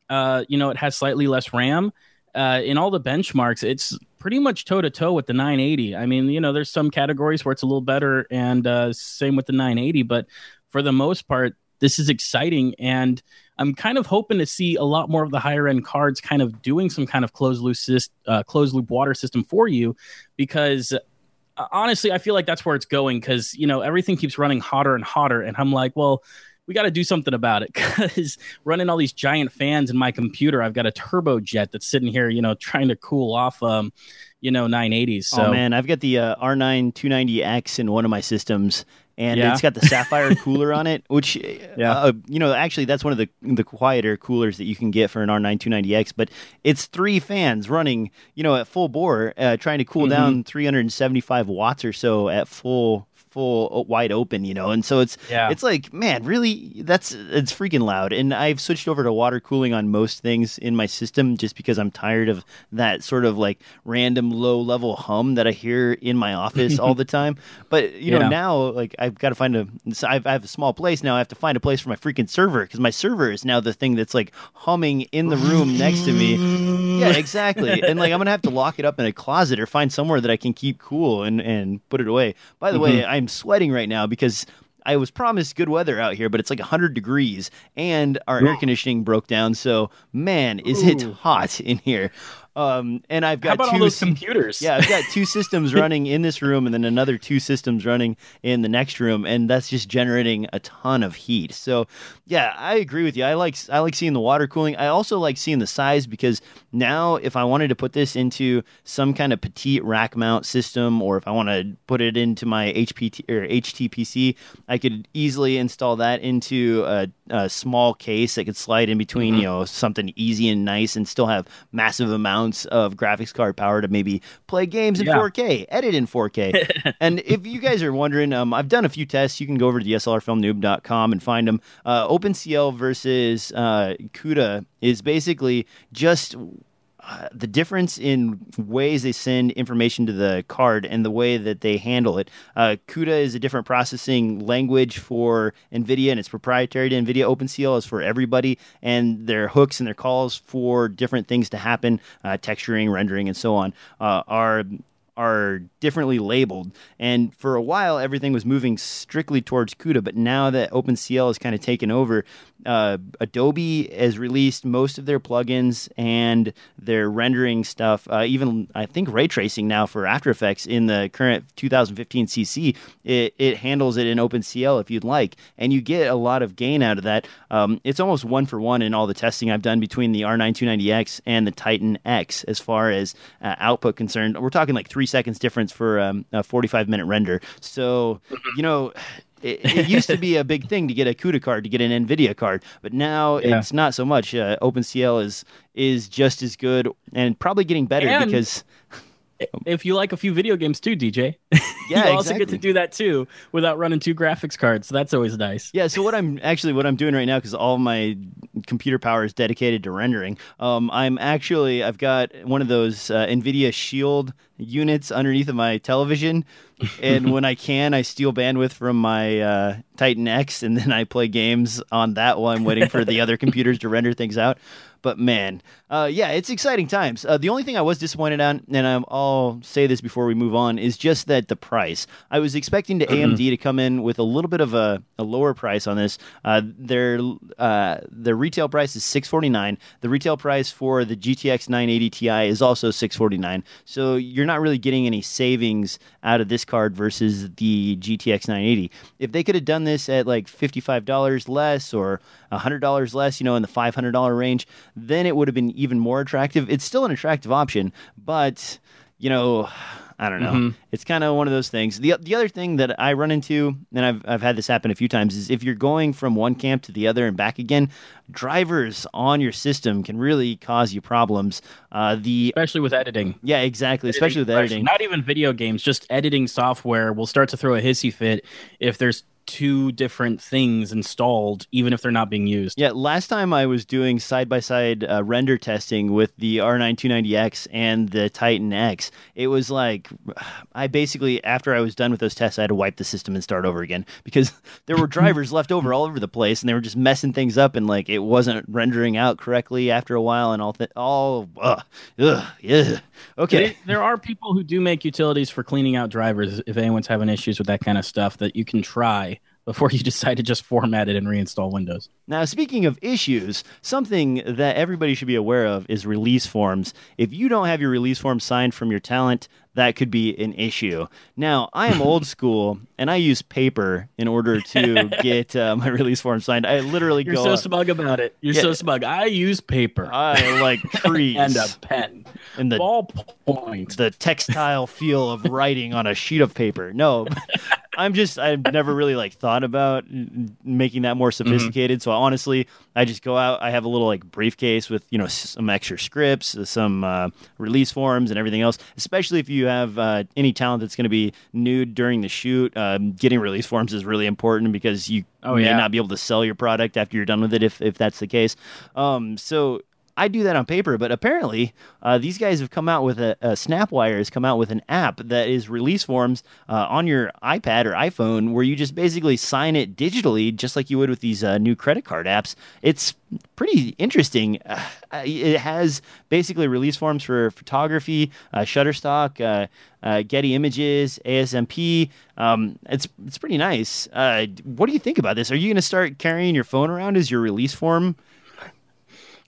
uh, you know it has slightly less ram uh, in all the benchmarks, it's pretty much toe to toe with the 980. I mean, you know, there's some categories where it's a little better, and uh, same with the 980. But for the most part, this is exciting, and I'm kind of hoping to see a lot more of the higher end cards kind of doing some kind of closed loop, uh, closed loop water system for you, because uh, honestly, I feel like that's where it's going. Because you know everything keeps running hotter and hotter, and I'm like, well we got to do something about it because running all these giant fans in my computer, I've got a turbojet that's sitting here, you know, trying to cool off, um, you know, 980s. So oh, man, I've got the uh, R9 290X in one of my systems, and yeah. it's got the sapphire cooler on it, which, yeah. Uh, you know, actually that's one of the the quieter coolers that you can get for an R9 290X. But it's three fans running, you know, at full bore, uh, trying to cool mm-hmm. down 375 watts or so at full full uh, wide open, you know. And so it's yeah. it's like, man, really that's it's freaking loud. And I've switched over to water cooling on most things in my system just because I'm tired of that sort of like random low level hum that I hear in my office all the time. But you know, yeah. now like I've got to find a I've, I have a small place now. I have to find a place for my freaking server because my server is now the thing that's like humming in the room next to me. Yeah, exactly. and like I'm gonna have to lock it up in a closet or find somewhere that I can keep cool and and put it away. By the mm-hmm. way, I I'm sweating right now because I was promised good weather out here, but it's like 100 degrees and our air conditioning broke down. So, man, is it hot in here. Um, and I've got two all those computers. Yeah, I've got two systems running in this room, and then another two systems running in the next room, and that's just generating a ton of heat. So, yeah, I agree with you. I like I like seeing the water cooling. I also like seeing the size because now, if I wanted to put this into some kind of petite rack mount system, or if I want to put it into my HPT or HTPC, I could easily install that into a, a small case that could slide in between, mm-hmm. you know, something easy and nice, and still have massive amounts amounts of graphics card power to maybe play games in yeah. 4K, edit in 4K. and if you guys are wondering, um, I've done a few tests. You can go over to DSLRfilmnoob.com and find them. Uh, OpenCL versus uh, CUDA is basically just uh, the difference in ways they send information to the card and the way that they handle it. Uh, CUDA is a different processing language for NVIDIA and it's proprietary to NVIDIA. OpenCL is for everybody, and their hooks and their calls for different things to happen, uh, texturing, rendering, and so on, uh, are are differently labeled. And for a while, everything was moving strictly towards CUDA, but now that OpenCL has kind of taken over, uh, Adobe has released most of their plugins and their rendering stuff. Uh, even I think ray tracing now for After Effects in the current 2015 CC, it, it handles it in OpenCL if you'd like, and you get a lot of gain out of that. Um, it's almost one for one in all the testing I've done between the R9 290X and the Titan X as far as uh, output concerned. We're talking like three seconds difference for um, a 45 minute render. So, you know, it, it, used to be a big thing to get a CUDA card to get an NVIDIA card, but now yeah. it's not so much. Uh, OpenCL is is just as good and probably getting better and, because. if you like a few video games too, DJ, Yeah, you also get to do that too without running two graphics cards. So that's always nice. Yeah, so what I'm actually what I'm doing right now because all my computer power is dedicated to rendering. Um, I'm actually I've got one of those uh, NVIDIA Shield units underneath of my television, and when I can, I steal bandwidth from my uh, Titan X, and then I play games on that while I'm waiting for the other computers to render things out. But man, uh, yeah, it's exciting times. Uh, the only thing I was disappointed on, and I'm, I'll say this before we move on, is just that the price. I was expecting to AMD to come in with a little bit of a, a lower price on this. Uh, their uh, the retail price is six forty nine. The retail price for the GTX 980 Ti is also six forty nine. So you're not really getting any savings out of this card versus the GTX 980. If they could have done this at like fifty five dollars less or hundred dollars less, you know, in the five hundred dollar range, then it would have been even more attractive. It's still an attractive option, but you know, I don't know. Mhm. It's kind of one of those things. the The other thing that I run into, and I've I've had this happen a few times, is if you're going from one camp to the other and back again, drivers on your system can really cause you problems. Uh, the Especially with editing. yeah, exactly, especially with editing. Not even video games, just editing software will start to throw a hissy fit if there's two different things installed, even if they're not being used. Yeah, last time I was doing side by side render testing with the R9 290X and the Titan X, it was like I basically, after I was done with those tests, I had to wipe the system and start over again because there were drivers left over all over the place and they were just messing things up and like it wasn't rendering out correctly after a while and all th- all ugh, ugh, yeah. Okay. There- There are people who do make utilities for cleaning out drivers if anyone's having issues with that kind of stuff that you can try before you decide to just format it and reinstall Windows. Now, speaking of issues, something that everybody should be aware of is release forms. If you don't have your release form signed from your talent, that could be an issue. Now, I am old school and I use paper in order to get uh, my release form signed. I literally go. You're go. so smug about it. You're Yeah. so smug. I use paper I like trees and a pen, and the ballpoint. the textile feel of writing on a sheet of paper. No, I'm just I've never really like thought about making that more sophisticated. So honestly, I just go out. I have a little like briefcase with you know some extra scripts, some uh, release forms, and everything else. Especially if you have uh, any talent that's going to be nude during the shoot, um, getting release forms is really important because you Oh, may yeah. not be able to sell your product after you're done with it if if that's the case. Um, so I do that on paper, but apparently uh, these guys have come out with a, a Snapwire has come out with an app that is release forms uh, on your iPad or iPhone, where you just basically sign it digitally, just like you would with these uh, new credit card apps. It's pretty interesting. It has basically release forms for photography, uh, Shutterstock, uh, uh, Getty Images, ASMP. Um, it's it's pretty nice. What do you think about this? Are you going to start carrying your phone around as your release form?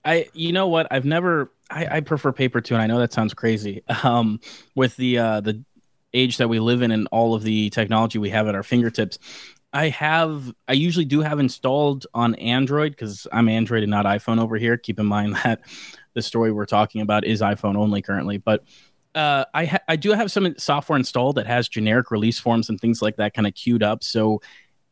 I, you know what? I've never. I, I prefer paper too, and I know that sounds crazy. Um, with the uh, the age that we live in and all of the technology we have at our fingertips, I have. I usually do have installed on Android because I'm Android and not iPhone over here. Keep in mind that the story we're talking about is iPhone only currently, but. Uh, I ha- I do have some software installed that has generic release forms and things like that kind of queued up. So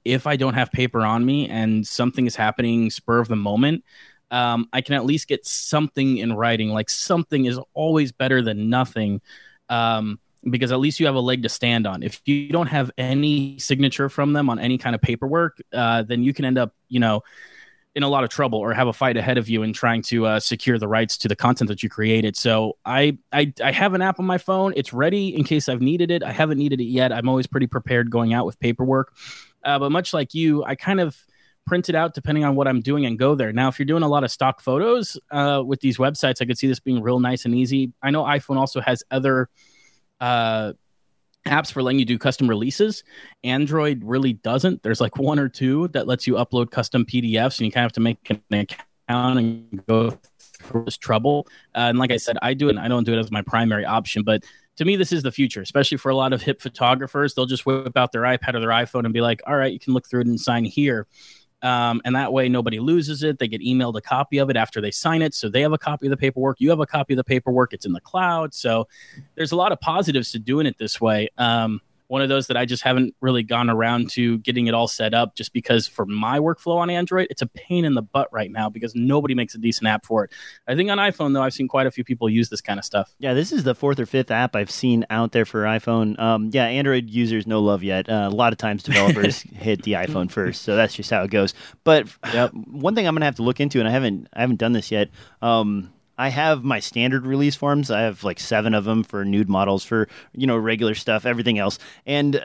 if I don't have paper on me and something is happening spur of the moment, um, I can at least get something in writing. Like something is always better than nothing, um, because at least you have a leg to stand on. If you don't have any signature from them on any kind of paperwork, uh, then you can end up, you know, in a lot of trouble or have a fight ahead of you in trying to uh, secure the rights to the content that you created. So I, I I have an app on my phone. It's ready in case I've needed it. I haven't needed it yet. I'm always pretty prepared going out with paperwork. Uh, but much like you, I kind of print it out depending on what I'm doing and go there. Now, if you're doing a lot of stock photos uh, with these websites, I could see this being real nice and easy. I know iPhone also has other uh, apps for letting you do custom releases. Android really doesn't. There's like one or two that lets you upload custom PDFs, and you kind of have to make an account and go through this trouble. Uh, and like I said, I do it. And I don't do it as my primary option, but to me, this is the future, especially for a lot of hip photographers. They'll just whip out their iPad or their iPhone and be like, "All right, you can look through it and sign here." Um, and that way, nobody loses it. They get emailed a copy of it after they sign it, so they have a copy of the paperwork. You have a copy of the paperwork. It's in the cloud. So there's a lot of positives to doing it this way. Um, one of those that I just haven't really gone around to getting it all set up just because for my workflow on Android, it's a pain in the butt right now because nobody makes a decent app for it. I think on iPhone, though, I've seen quite a few people use this kind of stuff. Yeah, this is the fourth or fifth app I've seen out there for iPhone. Um, yeah, Android users no love yet. Uh, a lot of times developers hit the iPhone first, so that's just how it goes. But yep. one thing I'm gonna have to look into, and I haven't I haven't done this yet. Um, I have my standard release forms. I have like seven of them for nude models, for you know regular stuff, everything else, and.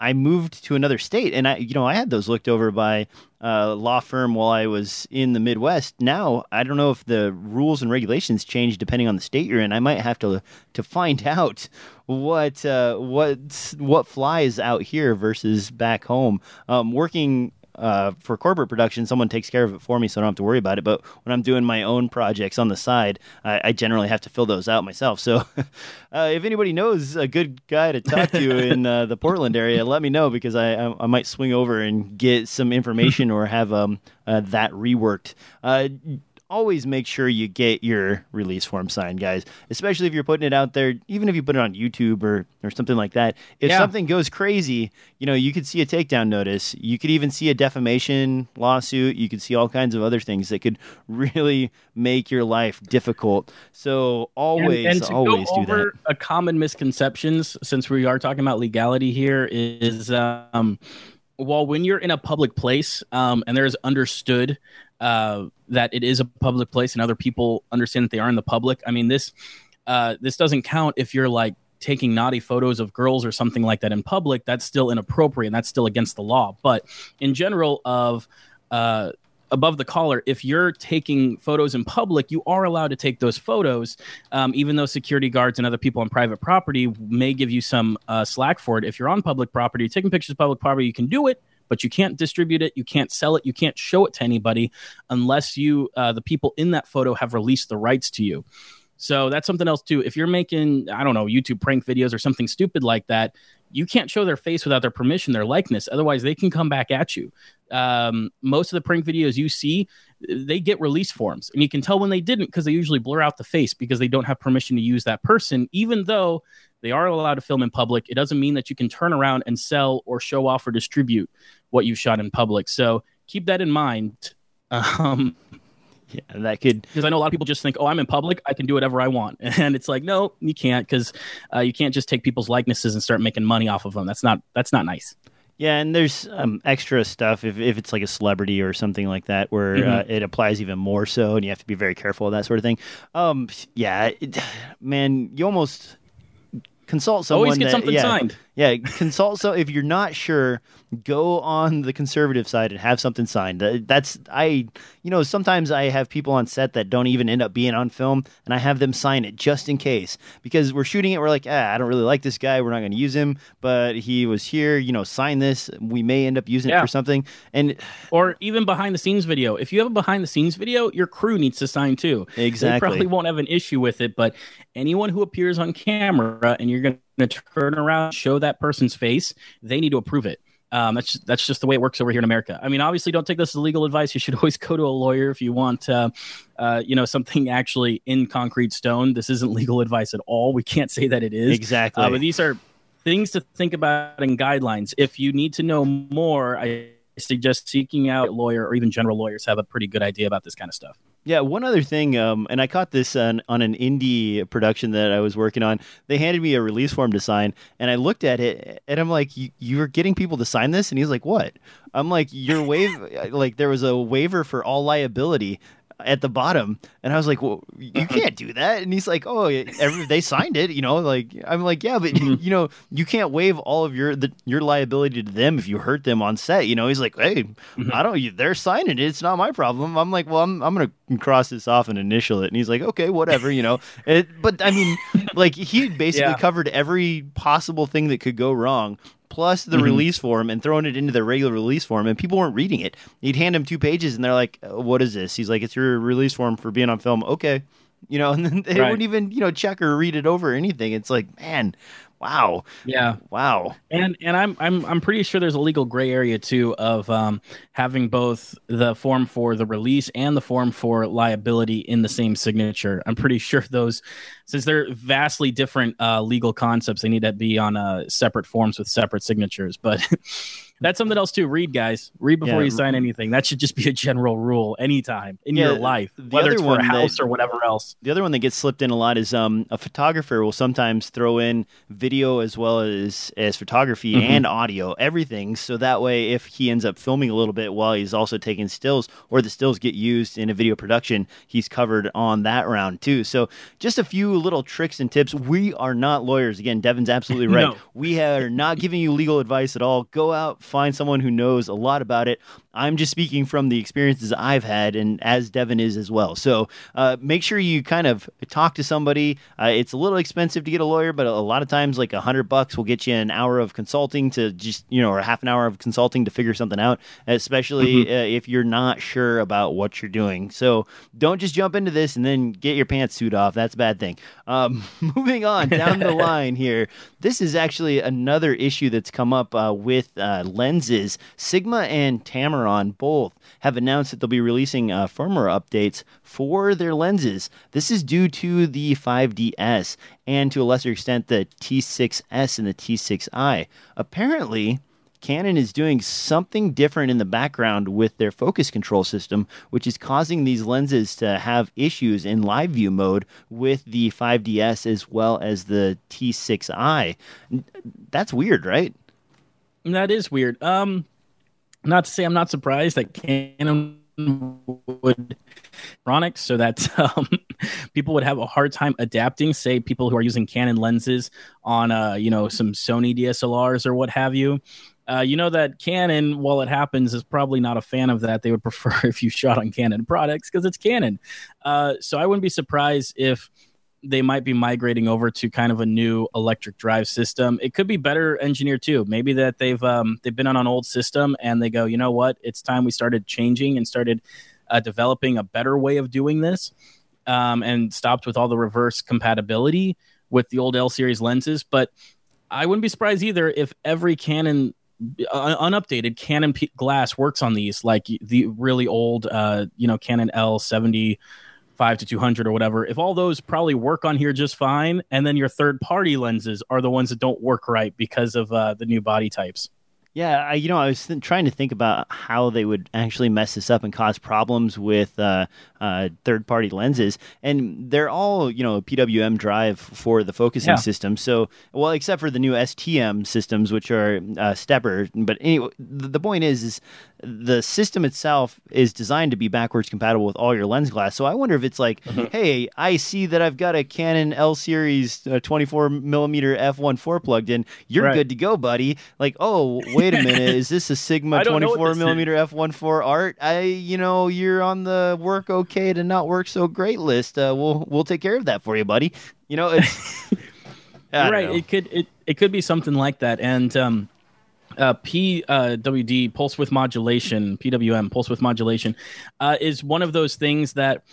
I moved to another state, and I, you know, I had those looked over by a law firm while I was in the Midwest. Now I don't know if the rules and regulations change depending on the state you're in. I might have to to find out what uh, what what flies out here versus back home. Um, working uh, for corporate production, someone takes care of it for me, so I don't have to worry about it. But when I'm doing my own projects on the side, I, I generally have to fill those out myself. So, uh, if anybody knows a good guy to talk to in uh, the Portland area, let me know because I, I, I might swing over and get some information or have um, uh, that reworked. Always make sure you get your release form signed, guys. Especially if you're putting it out there, even if you put it on YouTube or, or something like that. If yeah. something goes crazy, you know, you could see a takedown notice. You could even see a defamation lawsuit. You could see all kinds of other things that could really make your life difficult. So always, and, and always do that. A common misconceptions, since we are talking about legality here, is um, well, when you're in a public place um, and there's understood uh, that it is a public place and other people understand that they are in the public. I mean, this uh, this doesn't count if you're like taking naughty photos of girls or something like that in public. That's still inappropriate and that's still against the law. But in general, of uh, above the collar, if you're taking photos in public, you are allowed to take those photos, um, even though security guards and other people on private property may give you some uh, slack for it. If you're on public property, taking pictures of public property, you can do it but you can't distribute it, you can't sell it, you can't show it to anybody unless you, uh, the people in that photo, have released the rights to you. So that's something else too. If you're making, I don't know, YouTube prank videos or something stupid like that, you can't show their face without their permission, their likeness. Otherwise, they can come back at you. Um, most of the prank videos you see, they get release forms, and you can tell when they didn't because they usually blur out the face because they don't have permission to use that person, even though they are allowed to film in public. It doesn't mean that you can turn around and sell or show off or distribute what you shot in public. So keep that in mind. Um, yeah, that could because I know a lot of people just think, "Oh, I'm in public, I can do whatever I want," and it's like, no, you can't because uh, you can't just take people's likenesses and start making money off of them. That's not that's not nice. Yeah, and there's um, extra stuff if, if it's like a celebrity or something like that where mm-hmm. uh, it applies even more so, and you have to be very careful of that sort of thing. Um, yeah, it, man, you almost consult someone. Always get that, something yeah, signed. Yeah, consult. So if you're not sure, go on the conservative side and have something signed. That's I. You know, sometimes I have people on set that don't even end up being on film, and I have them sign it just in case because we're shooting it. We're like, ah, I don't really like this guy. We're not going to use him, but he was here. You know, sign this. We may end up using yeah. it for something. And or even behind the scenes video. If you have a behind the scenes video, your crew needs to sign too. Exactly. They probably won't have an issue with it, but anyone who appears on camera and you're going to turn around, show that person's face, they need to approve it. Um, that's just, that's just the way it works over here in America. I mean, obviously, don't take this as legal advice. You should always go to a lawyer if you want, uh, uh, you know, something actually in concrete stone. This isn't legal advice at all. We can't say that it is exactly. Uh, but these are things to think about and guidelines. If you need to know more, I suggest seeking out a lawyer or even general lawyers have a pretty good idea about this kind of stuff. Yeah, one other thing, um, and I caught this on, on, an indie production that I was working on. They handed me a release form to sign, and I looked at it, and I'm like, "You're getting people to sign this?" And he's like, "What?" I'm like, "Your waive, like there was a waiver for all liability." At the bottom, and I was like, "Well, you can't do that." And he's like, "Oh, every, they signed it, you know." Like I'm like, "Yeah, but mm-hmm. you know, you can't waive all of your the, your liability to them if you hurt them on set." You know, he's like, "Hey, mm-hmm. I don't. They're signing it. It's not my problem." I'm like, "Well, I'm I'm gonna cross this off and initial it." And he's like, "Okay, whatever." You know, it, but I mean, like he basically yeah. covered every possible thing that could go wrong plus the mm-hmm. release form and throwing it into the regular release form, and people weren't reading it. He'd hand him two pages, and they're like, uh, "What is this?" He's like, "It's your release form for being on film." Okay, you know, and then they right. wouldn't even you know check or read it over or anything. It's like, man, Wow. Yeah. Wow. And and I'm I'm I'm pretty sure there's a legal gray area too of um, having both the form for the release and the form for liability in the same signature. I'm pretty sure those, since they're vastly different uh, legal concepts, they need to be on uh, separate forms with separate signatures. But that's something else too. Read, guys. Read before Yeah. you sign anything. That should just be a general rule anytime in Yeah, your life, whether it's for a that- house or whatever else. The other one that gets slipped in a lot is um, a photographer will sometimes throw in video as well as as photography Mhm. and audio, everything. So that way, if he ends up filming a little bit while he's also taking stills, or the stills get used in a video production, he's covered on that round too. So just a few little tricks and tips. We are not lawyers. Again, Devin's absolutely right. No. We are not giving you legal advice at all. Go out, find someone who knows a lot about it. I'm just speaking from the experiences I've had, and as Devin is as well. So uh, make sure you kind of talk to somebody. Uh, it's a little expensive to get a lawyer, but a lot of times, like a hundred bucks will get you an hour of consulting to just you know, or half an hour of consulting to figure something out. Especially uh, if you're not sure about what you're doing. So don't just jump into this and then get your pantsuit off. That's a bad thing. Um, moving on down the line here, this is actually another issue that's come up uh, with uh, lenses. Sigma and Tamron both have announced that they'll be releasing uh, firmware updates for their lenses. This is due to the 5DS and to a lesser extent the T6S and the T6i. Apparently, Canon is doing something different in the background with their focus control system, which is causing these lenses to have issues in live view mode with the 5DS as well as the T6i. That's weird, right? That is weird. Um, not to say I'm not surprised that Canon would electronics so that um, people would have a hard time adapting. Say people who are using Canon lenses on, uh, you know, some Sony DSLRs or what have you. Uh, you know that Canon, while it happens, is probably not a fan of that. They would prefer if you shot on Canon products because it's Canon. Uh, so I wouldn't be surprised if they might be migrating over to kind of a new electric drive system. It could be better engineered too. Maybe that they've um, they've been on an old system and they go, you know what, it's time we started changing and started uh, developing a better way of doing this, um, and stopped with all the reverse compatibility with the old L series lenses. But I wouldn't be surprised either if every Canon uh, unupdated Canon P- glass works on these, like the really old, uh, you know, Canon L seventy five to 200 or whatever if all those probably work on here just fine and then your third party lenses are the ones that don't work right because of uh, the new body types. Yeah, I, you know, I was th- trying to think about how they would actually mess this up and cause problems with uh, uh, third-party lenses, and they're all, you know, PWM drive for the focusing Yeah. system. So, well, except for the new STM systems, which are uh, stepper. But anyway, the, point is, is the system itself is designed to be backwards compatible with all your lens glass. So I wonder if it's like, hey, I see that I've got a Canon L series uh, 24 millimeter f1.4 plugged in. You're Right. good to go, buddy. Like, oh, wait a minute, is this a Sigma I don't know what 24 this is. millimeter f1.4 art? I, you know, you're on the work okay to not work so great list. Uh, we'll we'll take care of that for you, buddy. You know, it's right know. it could it, it could be something like that and um uh, PWD pulse width modulation, PWM pulse width modulation, uh, is one of those things that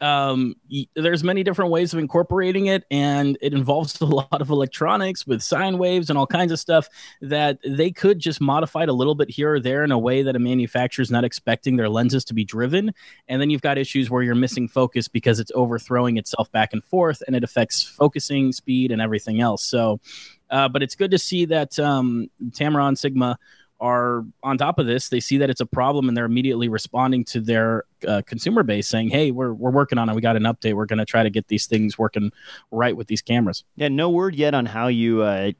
um, there's many different ways of incorporating it, and it involves a lot of electronics with sine waves and all kinds of stuff that they could just modify it a little bit here or there in a way that a manufacturer is not expecting their lenses to be driven, and then you've got issues where you're missing focus because it's overthrowing itself back and forth, and it affects focusing speed and everything else. So. Uh, but it's good to see that um, Tamron Sigma are on top of this. They see that it's a problem and they're immediately responding to their uh, consumer base saying, Hey, we're, we're working on it. We got an update. We're going to try to get these things working right with these cameras. Yeah, no word yet on how you uh,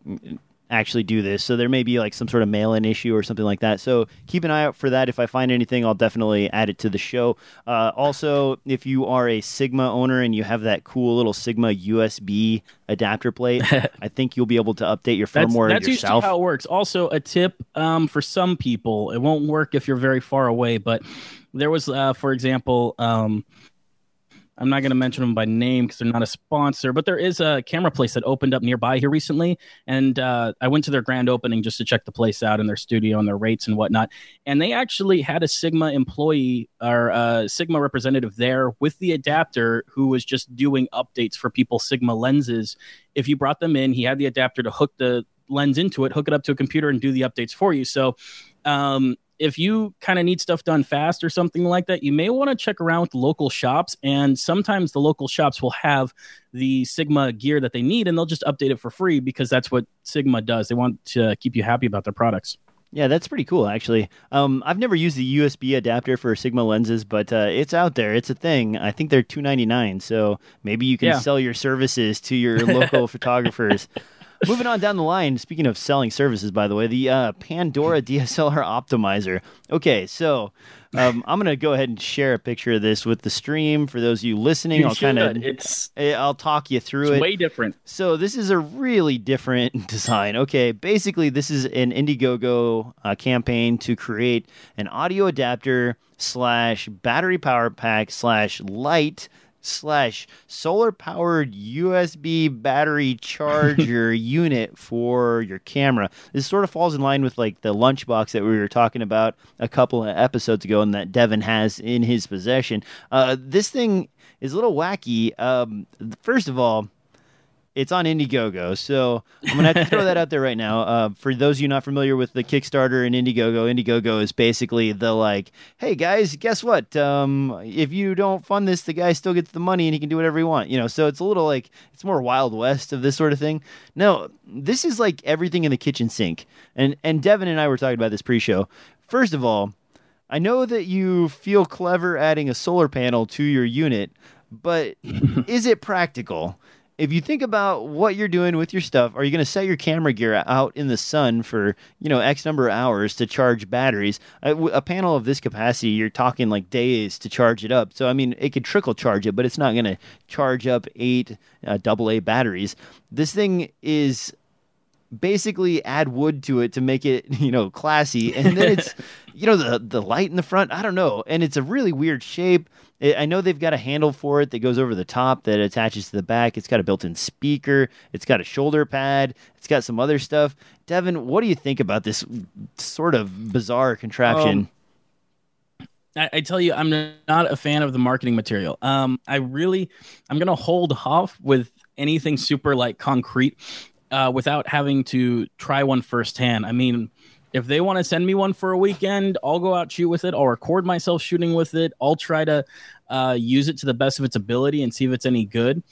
actually do this. So there may be like some sort of mail-in issue or something like that. So keep an eye out for that. If I find anything, I'll definitely add it to the show. Uh, also, if you are a Sigma owner and you have that cool little Sigma USB adapter plate, I think you'll be able to update your That's, firmware that's usually yourself. how it works. Also, a tip um, for some people, it won't work if you're very far away, but there was, uh, for example, um, I'm not going to mention them by name because they're not a sponsor, but there is a camera place that opened up nearby here recently, and uh, I went to their grand opening just to check the place out and their studio and their rates and whatnot. And they actually had a Sigma employee or a Sigma representative there with the adapter who was just doing updates for people's Sigma lenses. If you brought them in, he had the adapter to hook the lens into it, hook it up to a computer, and do the updates for you. So um, if you kind of need stuff done fast or something like that, you may want to check around with local shops. And sometimes the local shops will have the Sigma gear that they need and they'll just update it for free because that's what Sigma does. They want to keep you happy about their products. Yeah, that's pretty cool, actually. Um, I've never used the USB adapter for Sigma lenses, but uh, it's out there. It's a thing. I think they're two ninety nine, so maybe you can yeah. sell your services to your local photographers. Moving on down the line, speaking of selling services, by the way, the uh, Pandora DSLR Optimizer. Okay, so um, I'm gonna go ahead and share a picture of this with the stream for those of you listening. You I'll kind of it's eh, I'll talk you through it. Way different. So this is a really different design. Okay, basically this is an Indiegogo uh, campaign to create an audio adapter slash battery power pack slash light slash solar powered USB battery charger unit for your camera. This sort of falls in line with like the lunchbox that we were talking about a couple of episodes ago and that Devin has in his possession. Uh, this thing is a little wacky. Um, first of all, it's on Indiegogo, so I'm gonna have to throw that out there right now. Uh, for those of you not familiar with the Kickstarter and Indiegogo, Indiegogo is basically the like, hey guys, guess what? Um, if you don't fund this, the guy still gets the money and he can do whatever he wants. You know, so it's a little like it's more Wild West of this sort of thing. No, this is like everything in the kitchen sink. And and Devin and I were talking about this pre-show. First of all, I know that you feel clever adding a solar panel to your unit, but is it practical? If you think about what you're doing with your stuff, are you going to set your camera gear out in the sun for you know X number of hours to charge batteries? A, a panel of this capacity, you're talking like days to charge it up. So I mean, it could trickle charge it, but it's not going to charge up eight uh, AA batteries. This thing is basically add wood to it to make it you know classy, and then it's you know the the light in the front. I don't know, and it's a really weird shape. I know they've got a handle for it that goes over the top that attaches to the back. It's got a built in speaker. It's got a shoulder pad. It's got some other stuff. Devin, what do you think about this sort of bizarre contraption? Um, I, I, tell you, I'm not a fan of the marketing material. Um, I really, I'm going to hold off with anything super like concrete uh, without having to try one firsthand. I mean, if they want to send me one for a weekend, I'll go out shoot with it. I'll record myself shooting with it. I'll try to uh, use it to the best of its ability and see if it's any good.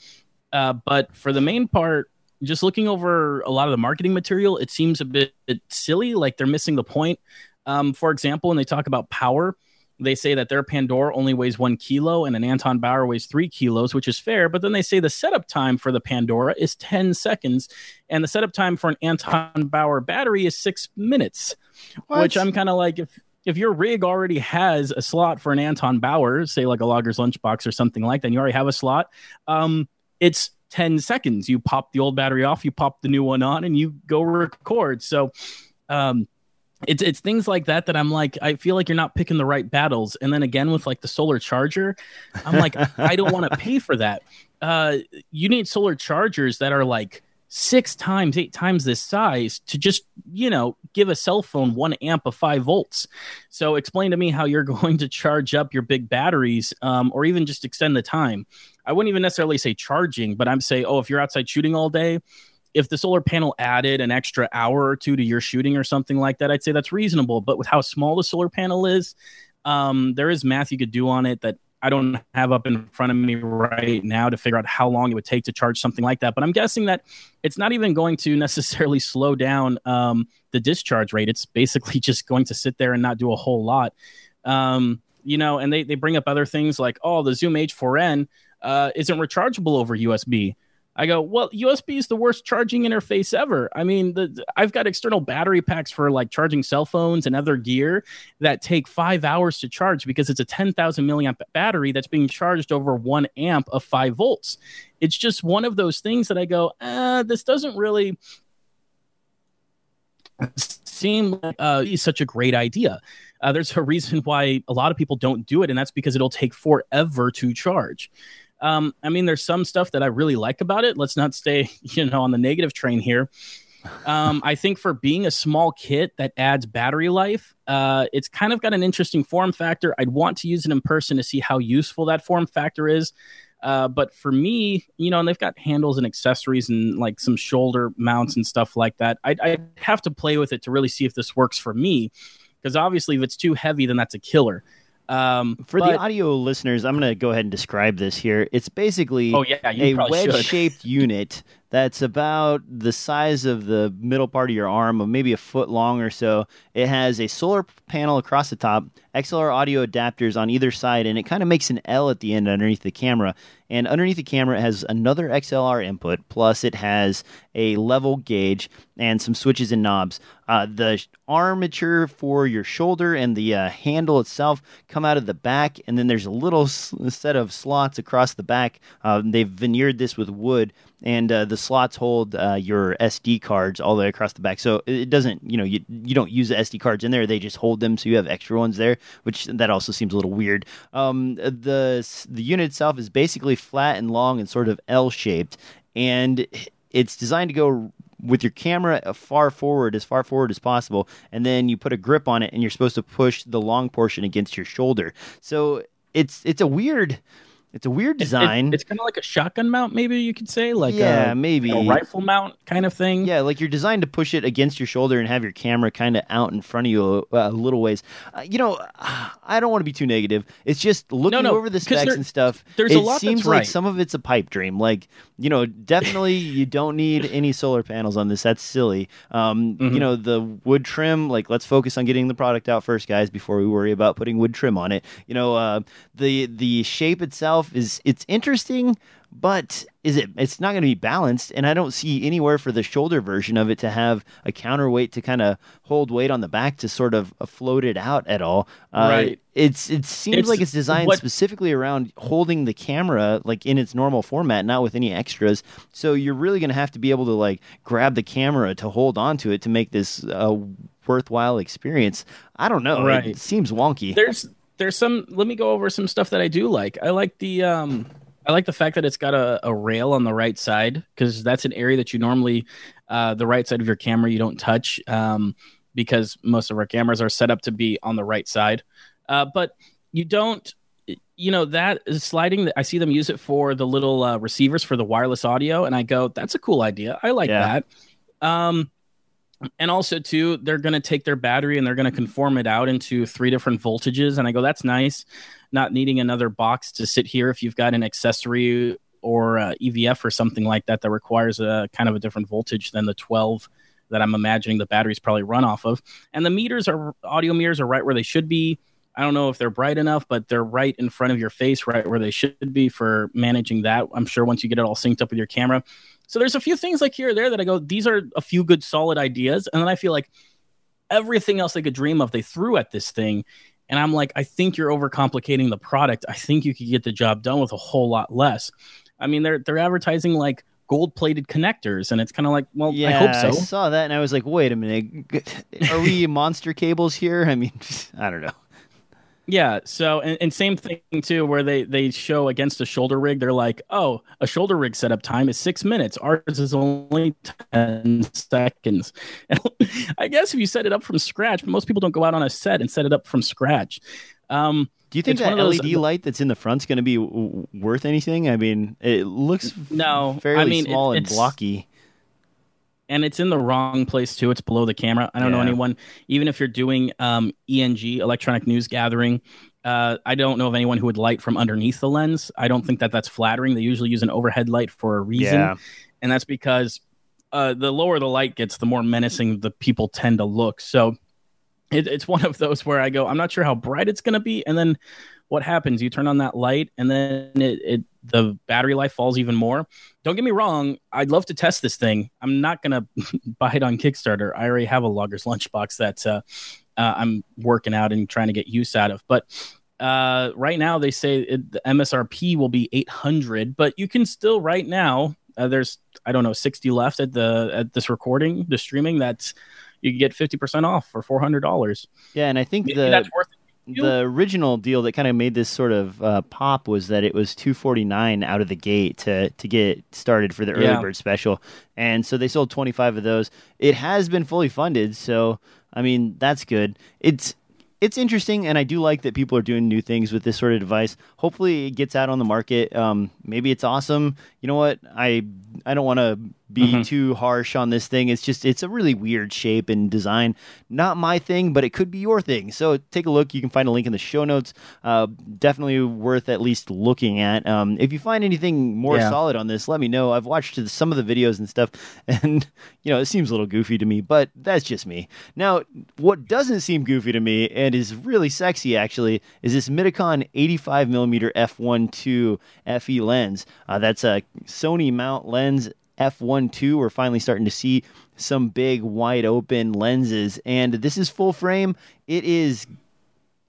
Uh, but for the main part, just looking over a lot of the marketing material, it seems a bit silly. Like they're missing the point. Um, for example, when they talk about power, they say that their Pandora only weighs one kilo and an Anton Bauer weighs three kilos, which is fair. But then they say the setup time for the Pandora is 10 seconds, and the setup time for an Anton Bauer battery is six minutes, what? which I'm kind of like, if if your rig already has a slot for an Anton Bauer, say like a Logger's lunchbox or something like that, and you already have a slot, um, it's 10 seconds. You pop the old battery off, you pop the new one on, and you go record. So, um, it's it's things like that that I'm like I feel like you're not picking the right battles. And then again with like the solar charger, I'm like I don't want to pay for that. Uh, you need solar chargers that are like six times, eight times this size to just you know give a cell phone one amp of five volts. So explain to me how you're going to charge up your big batteries, um, or even just extend the time. I wouldn't even necessarily say charging, but I'm saying, oh, if you're outside shooting all day, if the solar panel added an extra hour or two to your shooting or something like that, I'd say that's reasonable. But with how small the solar panel is, um, there is math you could do on it that I don't have up in front of me right now to figure out how long it would take to charge something like that. But I'm guessing that it's not even going to necessarily slow down um, the discharge rate. It's basically just going to sit there and not do a whole lot. Um, you know, and they, they bring up other things like, oh, the Zoom H4n uh, isn't rechargeable over USB. I go, well, USB is the worst charging interface ever. I mean, the, I've got external battery packs for like charging cell phones and other gear that take five hours to charge because it's a 10,000 milliamp battery that's being charged over one amp of five volts. It's just one of those things that I go, uh, this doesn't really seem like uh, such a great idea. Uh, there's a reason why a lot of people don't do it, and that's because it'll take forever to charge. Um, I mean, there's some stuff that I really like about it. Let's not stay, you know, on the negative train here. Um, I think for being a small kit that adds battery life, uh, it's kind of got an interesting form factor. I'd want to use it in person to see how useful that form factor is. Uh, but for me, you know, and they've got handles and accessories and like some shoulder mounts and stuff like that. I'd, I'd have to play with it to really see if this works for me. Because obviously, if it's too heavy, then that's a killer. Um, For but- the audio listeners, I'm going to go ahead and describe this here. It's basically oh yeah, a wedge-shaped unit that's about the size of the middle part of your arm, maybe a foot long or so. It has a solar panel across the top, XLR audio adapters on either side, and it kind of makes an L at the end underneath the camera. And underneath the camera, it has another XLR input, plus it has a level gauge and some switches and knobs. Uh, the armature for your shoulder and the uh, handle itself come out of the back, and then there's a little s- set of slots across the back. Uh, they've veneered this with wood, and uh, the slots hold uh, your SD cards all the way across the back. So it doesn't, you know, you you don't use the SD cards in there; they just hold them, so you have extra ones there. Which that also seems a little weird. Um, the the unit itself is basically flat and long and sort of L shaped, and it's designed to go with your camera far forward, as far forward as possible, and then you put a grip on it, and you're supposed to push the long portion against your shoulder. So it's it's a weird. It's a weird It- it- design. it's kind of like a shotgun mount, maybe you could say, like yeah, a, maybe a rifle mount kind of thing. Yeah, like you're designed to push it against your shoulder and have your camera kind of out in front of you a, a little ways. Uh, you know, I don't want to be too negative. It's just looking no, over the specs there- and stuff. there's it a lot that's seems like some of it's a pipe dream. Like you know, definitely you don't need any solar panels on this. That's silly. Um, Mhm. You know, the wood trim. Like, let's focus on getting the product out first, guys, before we worry about putting wood trim on it. You know, uh, the the shape itself is it's interesting but is it it's not going to be balanced and i don't see anywhere for the shoulder version of it to have a counterweight to kind of hold weight on the back to sort of uh, float it out at all. Right. uh, it's it seems It's- like it's designed what- specifically around holding the camera like in its normal format not with any extras so you're really going to have to be able to like grab the camera to hold onto it to make this a worthwhile experience i don't know Right. it seems wonky there's there's some let me go over some stuff that i do like. I like the um i like the fact that it's got a, a rail on the right side because that's an area that you normally uh the right side of your camera you don't touch um because most of our cameras are set up to be on the right side. Uh but you don't you know that is sliding i see them use it for the little uh, receivers for the wireless audio and i go that's a cool idea. I like Yeah. that. Um and also too they're going to take their battery and they're going to conform it out into three different voltages. And i go that's nice not needing another box to sit here if you've got an accessory or uh, evf or something like that that requires a kind of a different voltage than the 12 that i'm imagining the batteries probably run off of. And the meters are audio meters are right where they should be i don't know if they're bright enough but they're right in front of your face right where they should be for managing that i'm sure once you get it all synced up with your camera so there's a few things like here or there that I go, these are a few good solid ideas. And then I feel like everything else they could dream of, they threw at this thing. And I'm like, I think you're overcomplicating the product. I think you could get the job done with a whole lot less. I mean, they're they're advertising like gold plated connectors, and it's kind of like, well, yeah, I hope so. I saw that and I was like, wait a minute, are we monster cables here? I mean, I don't know. Yeah. So, and, and same thing too, where they they show against a shoulder rig, they're like, oh, a shoulder rig setup time is six minutes. Ours is only ten seconds. I guess if you set it up from scratch, but most people don't go out on a set and set it up from scratch. Um, Do you think that those- LED light that's in the front's going to be w- worth anything? I mean, it looks No, I fairly mean, it- small and it's- blocky. And it's in the wrong place too. It's below the camera. I don't know anyone, even if you're doing um, ENG, electronic news gathering. Uh, I don't know of anyone who would light from underneath the lens. I don't think that that's flattering. They usually use an overhead light for a reason, Yeah, and that's because uh, the lower the light gets, the more menacing the people tend to look. So it, it's one of those where I go, I'm not sure how bright it's going to be, and then what happens? You turn on that light, and then it, it the battery life falls even more. Don't get me wrong, I'd love to test this thing. I'm not going to buy it on Kickstarter. I already have a logger's lunchbox that uh, uh, I'm working out and trying to get use out of. But uh, right now, they say it, the MSRP will be 800, but you can still right now. Uh, there's I don't know 60 left at the at this recording, the streaming. That's you can get 50 percent off for 400 dollars. yeah, and I think the that's worth. The original deal that kind of made this sort of uh, pop was that it was 249 out of the gate to to get started for the early Yeah. bird special, and so they sold 25 of those. It has been fully funded, so I mean that's good. It's it's interesting, and I do like that people are doing new things with this sort of device. Hopefully, it gets out on the market. Um, maybe it's awesome. You know what? I I don't want to be Mhm. too harsh on this thing. It's just it's a really weird shape and design. Not my thing, but it could be your thing. So take a look. You can find a link in the show notes. Uh, definitely worth at least looking at. Um, if you find anything more Yeah. solid on this, let me know. I've watched some of the videos and stuff, and you know it seems a little goofy to me, but that's just me. Now, what doesn't seem goofy to me and is really sexy actually is this Mitakon 85 millimeter f1.2 FE lens. Uh, that's a Sony mount lens f1.2. We're finally starting to see some big wide open lenses, and this is full frame. It is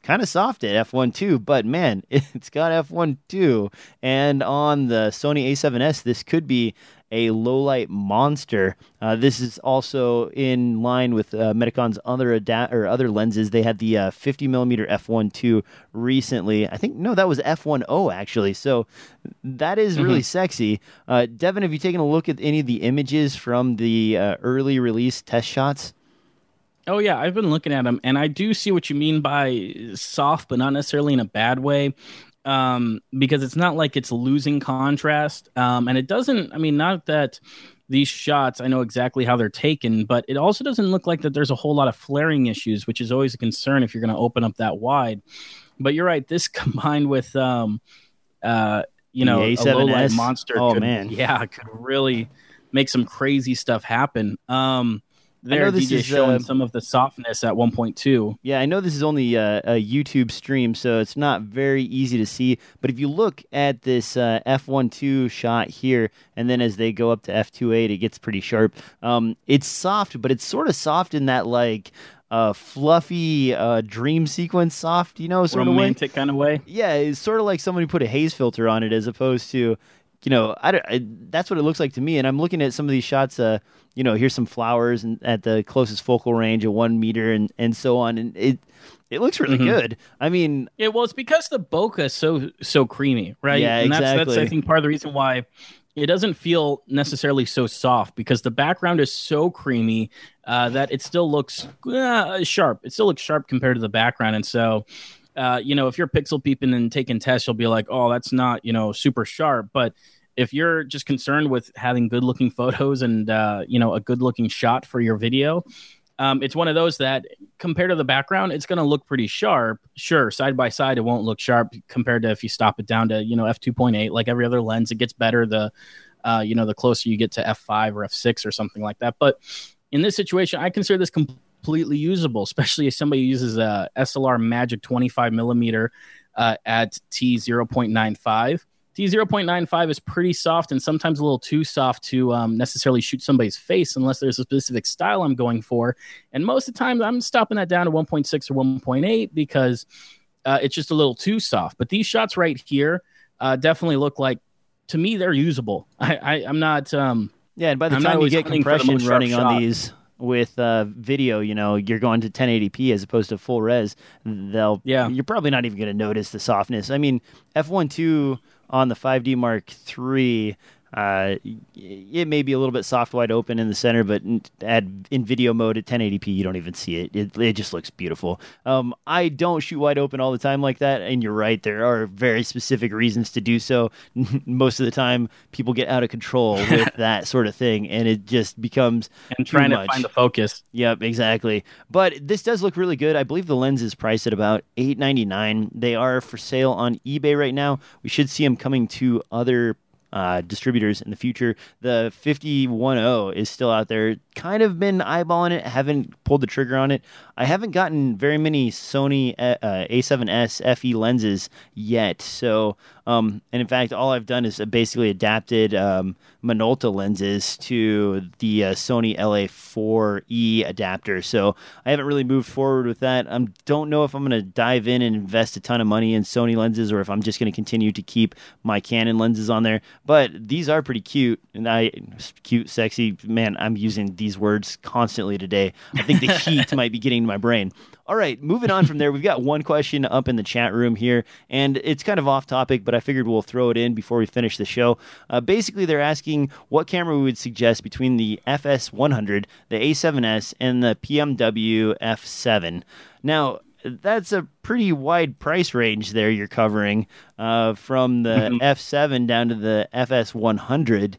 kind of soft at f1.2, but man, it's got f1.2. And on the Sony a7S, this could be a low light monster. Uh, this is also in line with uh, Mitakon's other adapt or other lenses. They had the uh, 50 millimeter f1.2 recently. I think no, that was f1.0 actually. So that is really sexy. Uh, Devin, have you taken a look at any of the images from the uh, early release test shots? Oh yeah, I've been looking at them, and I do see what you mean by soft, but not necessarily in a bad way. Um, because it's not like it's losing contrast, um, and it doesn't. I mean, not that these shots, I know exactly how they're taken, but it also doesn't look like that there's a whole lot of flaring issues, which is always a concern if you're going to open up that wide. But you're right. This combined with, um, uh, you know, The a low light monster. Oh, could, man. yeah, could really make some crazy stuff happen. Um, know there, this DJ is, showing uh, some of the softness at 1.2. Yeah, I know this is only uh, a YouTube stream, so it's not very easy to see. But if you look at this uh, f1.2 shot here, and then as they go up to f2.8, it gets pretty sharp. Um, it's soft, but it's sort of soft in that like uh, fluffy uh, dream sequence soft, you know, sort of way. romantic kind of way. Yeah, it's sort of like somebody put a haze filter on it as opposed to, you know, I, don't- I that's what it looks like to me. And I'm looking at some of these shots. Uh, you know, here's some flowers and at the closest focal range of one meter and and so on, and it it looks really Mhm. good. I mean, Yeah, well, it's because the bokeh is so so creamy, right? Yeah, and that's that's exactly. I think part of the reason why it doesn't feel necessarily so soft because the background is so creamy uh, that it still looks uh, sharp. It still looks sharp compared to the background, and so. Uh, you know, if you're pixel peeping and taking tests, you'll be like, "Oh, that's not you know super sharp." But if you're just concerned with having good looking photos and uh, you know a good looking shot for your video, um, it's one of those that compared to the background, it's going to look pretty sharp. Sure, side by side, it won't look sharp compared to if you stop it down to you know f two point eight. Like every other lens, it gets better the uh, you know the closer you get to f five or f six or something like that. But in this situation, I consider this completely usable, especially if somebody uses a SLR Magic twenty five millimeter uh, at T zero point nine five. T zero point nine five is pretty soft and sometimes a little too soft to um, necessarily shoot somebody's face unless there's a specific style I'm going for. And most of the time, I'm stopping that down to 1.6 or 1.8 because uh, it's just a little too soft. But these shots right here uh, definitely look like, to me, they're usable. I, I, I'm not. Um, yeah, and by the I'm time you get hunting for the compression running on these with uh, video, you know, you're going to 1080p as opposed to full res. They'll Yeah. you're probably not even going to notice the softness. I mean, f1.2 on the 5D Mark III. Uh, it may be a little bit soft wide open in the center, but in, at, in video mode at 1080p, you don't even see it. It, it just looks beautiful. Um, I don't shoot wide open all the time like that, and you're right. There are very specific reasons to do so. Most of the time, people get out of control with that sort of thing, and it just becomes and trying to find the focus. Yep, exactly. But this does look really good. I believe the lens is priced at about eight ninety nine. They are for sale on eBay right now. We should see them coming to other uh, distributors in the future. The 510 is still out there. Kind of been eyeballing it. Haven't pulled the trigger on it. I haven't gotten very many Sony uh, uh, A7S FE lenses yet. So, um, and in fact, all I've done is basically adapted um, Minolta lenses to the uh, Sony LA4E adapter. So I haven't really moved forward with that. I don't know if I'm going to dive in and invest a ton of money in Sony lenses or if I'm just going to continue to keep my Canon lenses on there. but these are pretty cute. And I, cute, sexy, man, I'm using these words constantly today. I think the heat might be getting to my brain. All right, moving on from there, we've got one question up in the chat room here, and it's kind of off topic, but I figured we'll throw it in before we finish the show. Uh, basically, they're asking what camera we would suggest between the FS100, the A7S, and the PMW F7. Now, that's a pretty wide price range there you're covering uh, from the mm-hmm. F7 down to the FS100.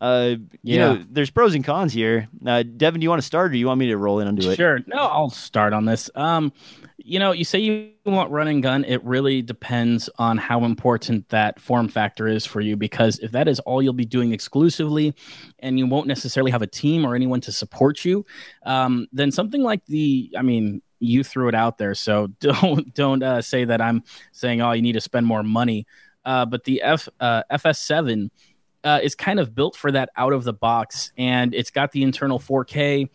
Uh, you yeah. know, there's pros and cons here. Uh, Devin, do you want to start, or do you want me to roll in onto it? Sure. No, I'll start on this. Um, you know, you say you want run and gun. It really depends on how important that form factor is for you. Because if that is all you'll be doing exclusively, and you won't necessarily have a team or anyone to support you, um, then something like the, I mean, you threw it out there, so don't don't uh, say that I'm saying oh you need to spend more money. Uh, but the F uh, FS7 uh, is kind of built for that out of the box, and it's got the internal 4K,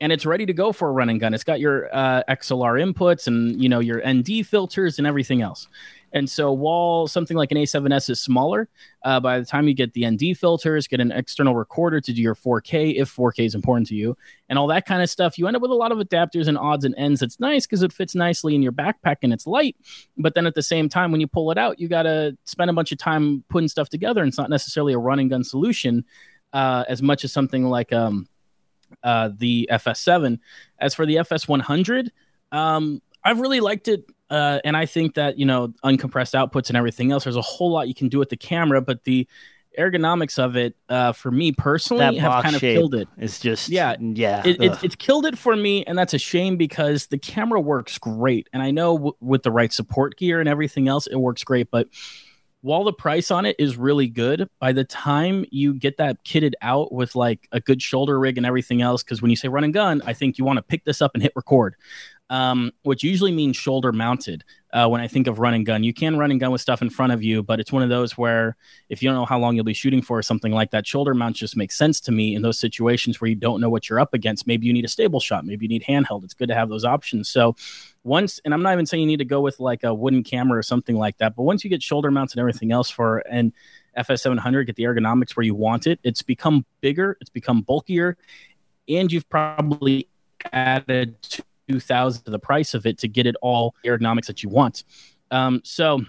and it's ready to go for a run and gun. It's got your uh, XLR inputs and you know your ND filters and everything else. And so while something like an A7S is smaller, uh, by the time you get the ND filters, get an external recorder to do your 4K, if 4K is important to you, and all that kind of stuff, you end up with a lot of adapters and odds and ends. It's nice because it fits nicely in your backpack and it's light. But then at the same time, when you pull it out, you got to spend a bunch of time putting stuff together. And it's not necessarily a run and gun solution uh, as much as something like um, uh, the FS7. As for the FS100, um, I've really liked it uh, and I think that you know uncompressed outputs and everything else. There's a whole lot you can do with the camera, but the ergonomics of it, uh, for me personally, have kind of killed it. It's just yeah, yeah. It, it, it's killed it for me, and that's a shame because the camera works great, and I know w- with the right support gear and everything else, it works great. But while the price on it is really good, by the time you get that kitted out with like a good shoulder rig and everything else, because when you say run and gun, I think you want to pick this up and hit record um, which usually means shoulder mounted. Uh, when I think of run and gun, you can run and gun with stuff in front of you, but it's one of those where if you don't know how long you'll be shooting for or something like that, shoulder mount just makes sense to me in those situations where you don't know what you're up against. Maybe you need a stable shot, maybe you need handheld. It's good to have those options. So once, and I'm not even saying you need to go with like a wooden camera or something like that, but once you get shoulder mounts and everything else for and FS700, get the ergonomics where you want it, it's become bigger, it's become bulkier, and you've probably added to 2000 to the price of it to get it all ergonomics that you want. Um, so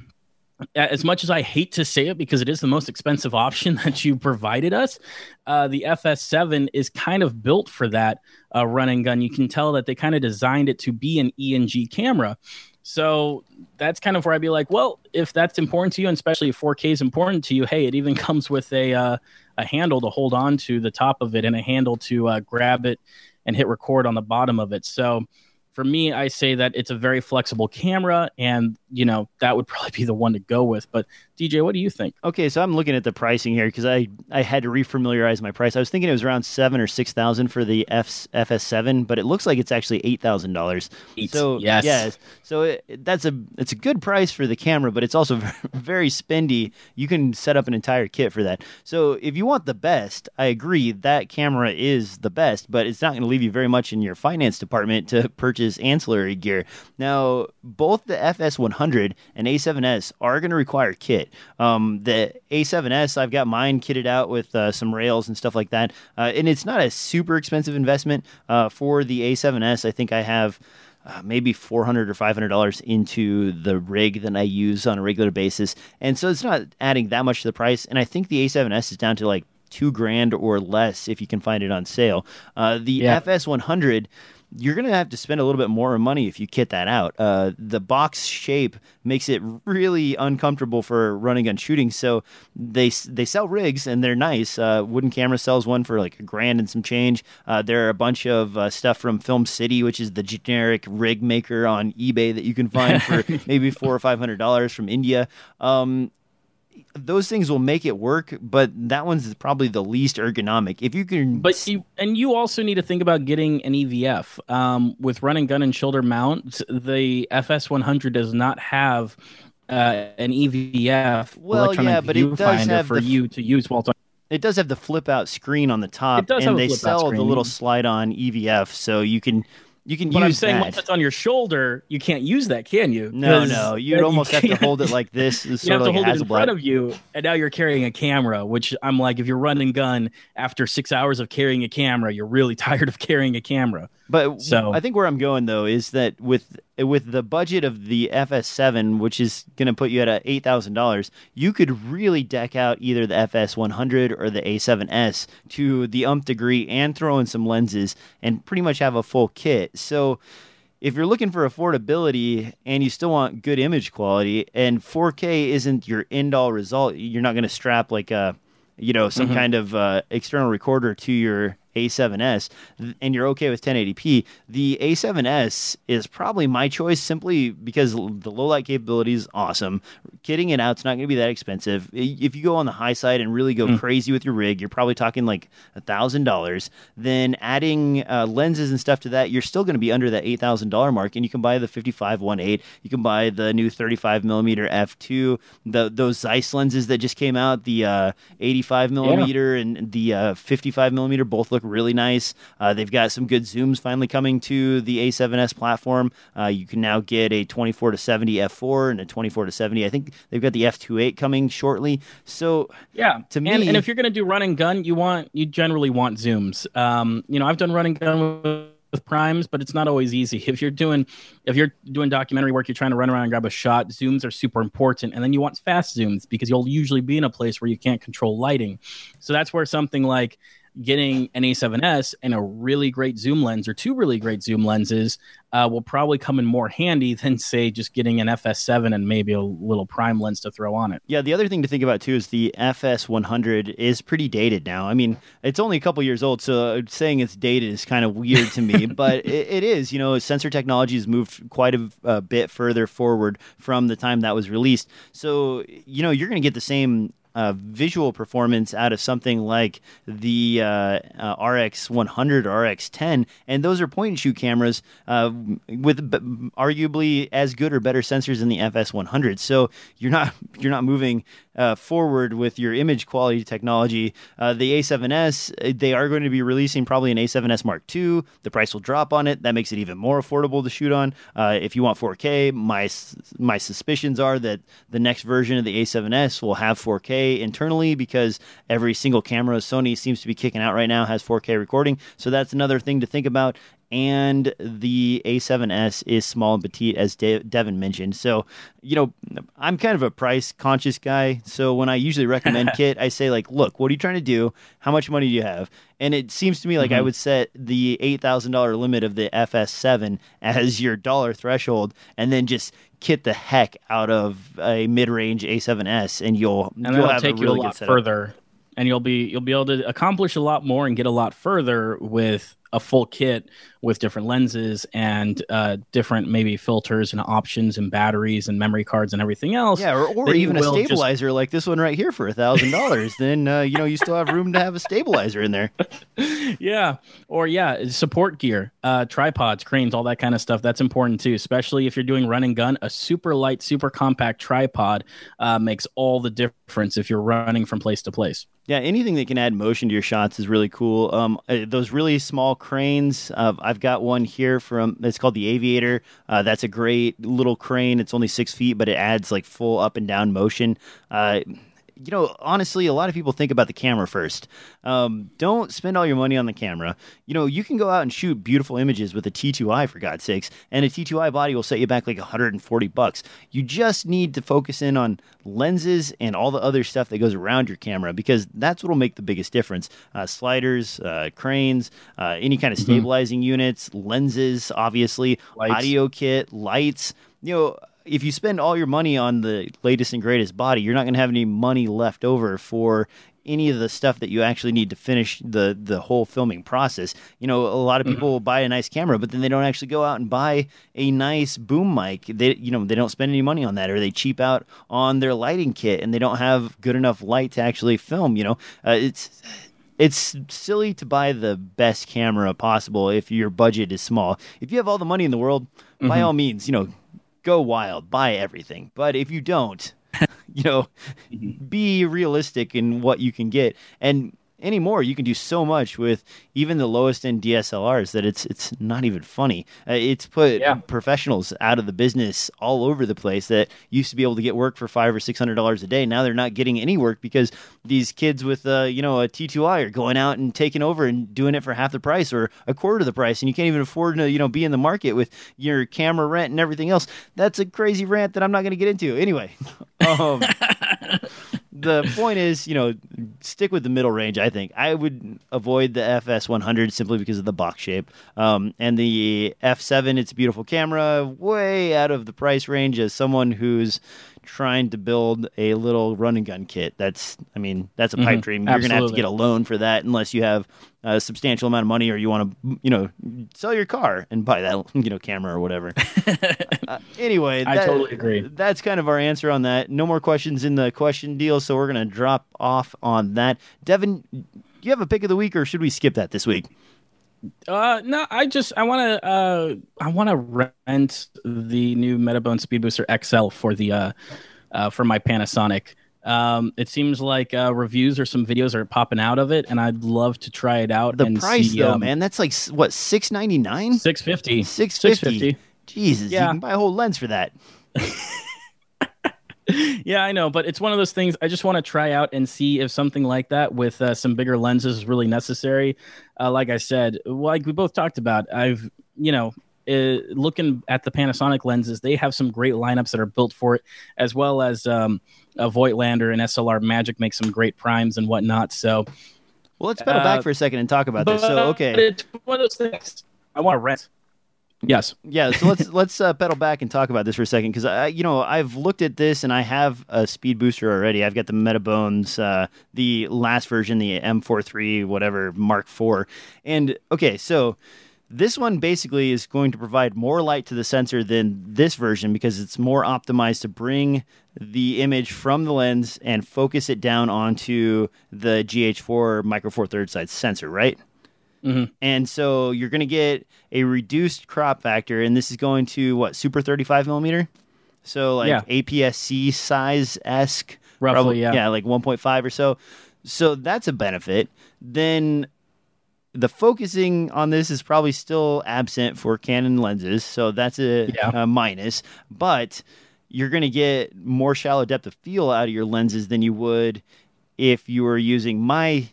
as much as I hate to say it because it is the most expensive option that you provided us, uh, the FS7 is kind of built for that uh, run and gun. You can tell that they kind of designed it to be an ENG camera. So that's kind of where I'd be like, well, if that's important to you, and especially if 4K is important to you, hey, it even comes with a uh, a handle to hold on to the top of it and a handle to uh, grab it and hit record on the bottom of it. So for me, I say that it's a very flexible camera, and you know that would probably be the one to go with. But DJ, what do you think? Okay, so I'm looking at the pricing here because I I had to refamiliarize my price. I was thinking it was around seven or six thousand for the F, FS7, but it looks like it's actually eight thousand dollars. So yes, yes. So it, that's a it's a good price for the camera, but it's also very spendy. You can set up an entire kit for that. So if you want the best, I agree that camera is the best, but it's not going to leave you very much in your finance department to purchase ancillary gear. Now, both the FS100 and A7S are going to require kit. Um, the A7S, I've got mine kitted out with uh, some rails and stuff like that, uh, and it's not a super expensive investment uh, for the A7S. I think I have. Uh, maybe four hundred or five hundred dollars into the rig that I use on a regular basis, and so it's not adding that much to the price. And I think the A7S is down to like two grand or less if you can find it on sale. Uh, the yeah. FS100 you're going to have to spend a little bit more money if you kit that out. Uh, the box shape makes it really uncomfortable for running gun shooting. So they they sell rigs and they're nice. Uh, Wooden Camera sells one for like a grand and some change. Uh, there are a bunch of uh, stuff from Film City, which is the generic rig maker on eBay that you can find for maybe four or five hundred dollars from India. Um, those things will make it work, but that one's probably the least ergonomic. If you can, but you and you also need to think about getting an EVF um, with running gun and shoulder mount. The FS 100 does not have uh, an EVF well, yeah, but it does have for the, you to use while. It does have the flip out screen on the top, and they sell the little slide on EVF, so you can You can But I'm use saying that. once it's on your shoulder, you can't use that, can you? No, no, you'd almost have to hold it like this, You sort have of to like hold it in front of you, and now you're carrying a camera. Which I'm like, if you're running gun after six hours of carrying a camera, you're really tired of carrying a camera. But So- I think where I'm going though is that with with the budget of the FS7, which is going to put you at a eight thousand dollars, you could really deck out either the FS100 or the A7S to the umph degree and throw in some lenses and pretty much have a full kit. So. If you're looking for affordability and you still want good image quality, and 4K isn't your end all result, you're not going to strap like a, you know, some kind of uh, external recorder to your A7S, and you're okay with 1080p, the A7S is probably my choice simply because the low light capability is awesome. Kitting it out's not going to be that expensive. If you go on the high side and really go crazy with your rig, you're probably talking like a thousand dollars. Then adding uh, lenses and stuff to that, you're still going to be under that eight thousand dollar mark, and you can buy the 55 1.8. You can buy the new 35 millimeter f2. The those Zeiss lenses that just came out, the uh, 85 millimeter and the uh, 55 millimeter, both look really nice. Uh, they've got some good zooms finally coming to the A7S platform. Uh, you can now get a 24 to 70 f4 and a 24 to 70. I think they've got the f2.8 coming shortly. So Yeah, To and, me- and if you're going to do run and gun, you want you generally want zooms. Um, you know, I've done run and gun with, with primes, but it's not always easy. If you're doing if you're doing documentary work, you're trying to run around and grab a shot. Zooms are super important, and then you want fast zooms because you'll usually be in a place where you can't control lighting. So that's where something like getting an A7S and a really great zoom lens or two really great zoom lenses uh, will probably come in more handy than say just getting an FS7 and maybe a little prime lens to throw on it. Yeah, the other thing to think about too is the FS100 is pretty dated now. I mean, it's only a couple years old, so saying it's dated is kind of weird to me, but it, it is. You know, sensor technology has moved quite a, a bit further forward from the time that was released. So, you know, you're going to get the same uh, visual performance out of something like the uh, uh, RX 100 or RX 10, and those are point and shoot cameras uh, with b- arguably as good or better sensors than the FS 100. So you're not you're not moving forward with your image quality technology. The A7S uh, they are going to be releasing probably an A7S Mark II. The price will drop on it. That makes it even more affordable to shoot on. If you want 4K, my my suspicions are that the next version of the A7S will have 4K internally because every single camera Sony seems to be kicking out right now has 4K recording. So that's another thing to think about. And the A7S is small and petite, as De- Devin mentioned. So, you know, I'm kind of a price conscious guy. So when I usually recommend kit, I say like, look, what are you trying to do? How much money do you have? And it seems to me like I mm-hmm. would set the eight thousand dollar limit of the FS7 as your dollar threshold, and then just kit the heck out of a mid range A7S, and you'll and you'll have take a you really a good lot further and you'll be you'll be able to accomplish a lot more and get a lot further with a full kit with different lenses and uh, different maybe filters and options and batteries and memory cards and everything else. Yeah, or, or even a will just- stabilizer like this one right here for a thousand dollars. Then uh, you know you still have room to have a stabilizer in there. yeah or yeah support gear uh tripods cranes all that kind of stuff that's important too especially if you're doing run and gun a super light super compact tripod uh, makes all the difference if you're running from place to place Yeah, anything that can add motion to your shots is really cool. Um, uh, those really small cranes. Uh, I've got one here from. It's called the Aviator. Uh, that's a great little crane. It's only six feet, but it adds like full up and down motion. You know, honestly, a lot of people think about the camera first. Um, don't spend all your money on the camera. You know, you can go out and shoot beautiful images with a T2i for God's sakes, and a T2i body will set you back like 140 bucks. You just need to focus in on lenses and all the other stuff that goes around your camera because that's what will make the biggest difference. Uh, sliders, uh, cranes, uh, any kind of stabilizing units, lenses, obviously, Lights. audio kit, lights. You know, if you spend all your money on the latest and greatest body, you're not going to have any money left over for any of the stuff that you actually need to finish the the whole filming process. You know, a lot of people will buy a nice camera, but then they don't actually go out and buy a nice boom mic. They you know, they don't spend any money on that or they cheap out on their lighting kit and they don't have good enough light to actually film, you know. Uh, it's it's silly to buy the best camera possible if your budget is small. If you have all the money in the world, by all means, you know, go wild, buy everything. But if you don't, you know, mm-hmm. be realistic in what you can get. And anymore you can do so much with even the lowest end DSLRs that it's it's not even funny. Uh, it's put Yeah. professionals out of the business all over the place that used to be able to get work for five or six hundred dollars a day. Now they're not getting any work because these kids with uh, you know a T2i are going out and taking over and doing it for half the price or a quarter of the price, and you can't even afford to you know be in the market with your camera rent and everything else. That's a crazy rant that I'm not going to get into. Anyway, um, the point is, you know, stick with the middle range. I think I would avoid the FS 100 simply because of the box shape, um, and the F7. It's a beautiful camera, way out of the price range. As someone who's trying to build a little run and gun kit, that's, I mean, that's a pipe Mhm, dream. You're gonna have to get a loan for that unless you have a substantial amount of money or you want to, you know, sell your car and buy that, you know, camera or whatever. uh, anyway, I totally agree. That's kind of our answer on that. No more questions in the question deal, so we're going to drop off on that. Devin, do you have a pick of the week, or should we skip that this week? Uh, no, I just I want to uh I want to rent the new Metabones Speed Booster XL for the uh, uh for my Panasonic. Um, it seems like uh, reviews or some videos are popping out of it, and I'd love to try it out. The and price, see, though, um, man, that's like what six ninety nine, six fifty. six fifty. Jesus, Yeah. you can buy a whole lens for that. Yeah, I know, but it's one of those things. I just want to try out and see if something like that with uh, some bigger lenses is really necessary. Uh, like I said, like we both talked about, I've you know. Uh, looking at the Panasonic lenses, they have some great lineups that are built for it, as well as um, a Voigtlander and SLR Magic make some great primes and whatnot. So, Well, let's pedal Uh, back for a second and talk about this. So, but okay, it's one of those things. I want to rent. Yes. yeah so let's let's uh, pedal back and talk about this for a second because i you know i've looked at this and i have a speed booster already. I've got the metabones uh, the last version the m43 whatever mark 4 and okay so this one basically is going to provide more light to the sensor than this version because it's more optimized to bring the image from the lens and focus it down onto the gh4 micro four thirds size sensor right Mhm. and so you're going to get a reduced crop factor, and this is going to what super 35 millimeter, so like Yeah. APS-C size esque, Roughly, yeah. yeah, like 1.5 or so. So that's a benefit. Then the focusing on this is probably still absent for Canon lenses, so that's a, Yeah. a minus. But you're going to get more shallow depth of field out of your lenses than you would if you were using my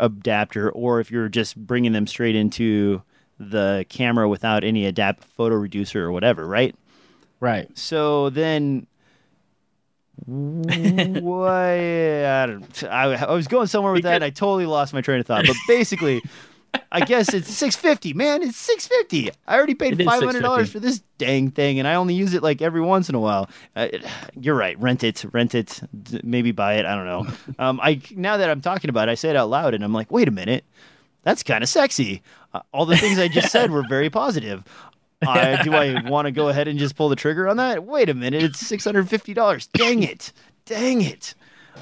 adapter or if you're just bringing them straight into the camera without any adapt photo reducer or whatever, right? Right. So then, why? I, I, was going somewhere with that. And I totally lost my train of thought. But basically, I guess it's six fifty. Man, it's six fifty. I already paid five hundred dollars 650. for this dang thing, and I only use it like every once in a while. Uh, it- you're right. Rent it. Rent it. d- Maybe buy it. I don't know. Um, I now that I'm talking about it, I say it out loud, and I'm like, wait a minute. That's kind of sexy. Uh, all the things I just said were very positive. Uh, do I want to go ahead and just pull the trigger on that? Wait a minute, it's six hundred fifty dollars. Dang it! Dang it!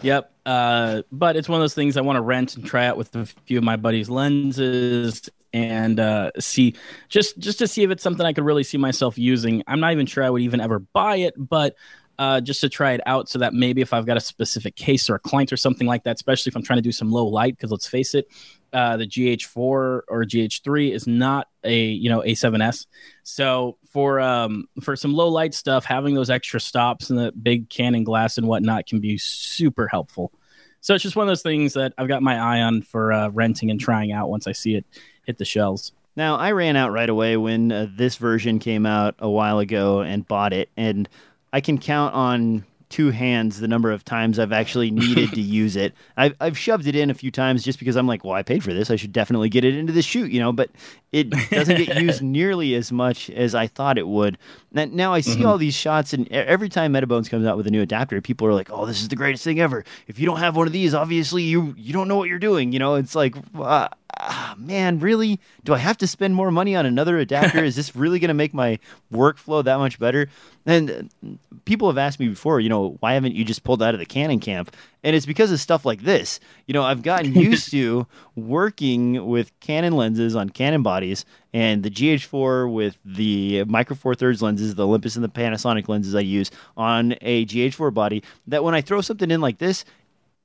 Yep. Uh, but it's one of those things I want to rent and try out with a few of my buddies' lenses and uh, see just just to see if it's something I could really see myself using. I'm not even sure I would even ever buy it, but uh, just to try it out so that maybe if I've got a specific case or a client or something like that, especially if I'm trying to do some low light, because let's face it, uh, the GH4 or GH3 is not a you know A7S. So for um for some low light stuff, having those extra stops and the big Canon glass and whatnot can be super helpful. So it's just one of those things that I've got my eye on for uh, renting and trying out once I see it hit the shelves. Now I ran out right away when uh, this version came out a while ago and bought it, and I can count on two hands the number of times I've actually needed to use it. I've I've shoved it in a few times just because I'm like, well, I paid for this, I should definitely get it into the shoot, you know. But it doesn't get used nearly as much as I thought it would. Now, now I see all these shots, and every time Metabones comes out with a new adapter, people are like, "Oh, this is the greatest thing ever." If you don't have one of these, obviously you you don't know what you're doing. You know, it's like, uh, ah, man, really? Do I have to spend more money on another adapter? is this really going to make my workflow that much better? And uh, people have asked me before, you know, why haven't you just pulled out of the Canon camp? And it's because of stuff like this. You know, I've gotten used to working with Canon lenses on Canon bodies and the GH4 with the Micro Four Thirds lenses, the Olympus and the Panasonic lenses I use on a GH4 body. That when I throw something in like this,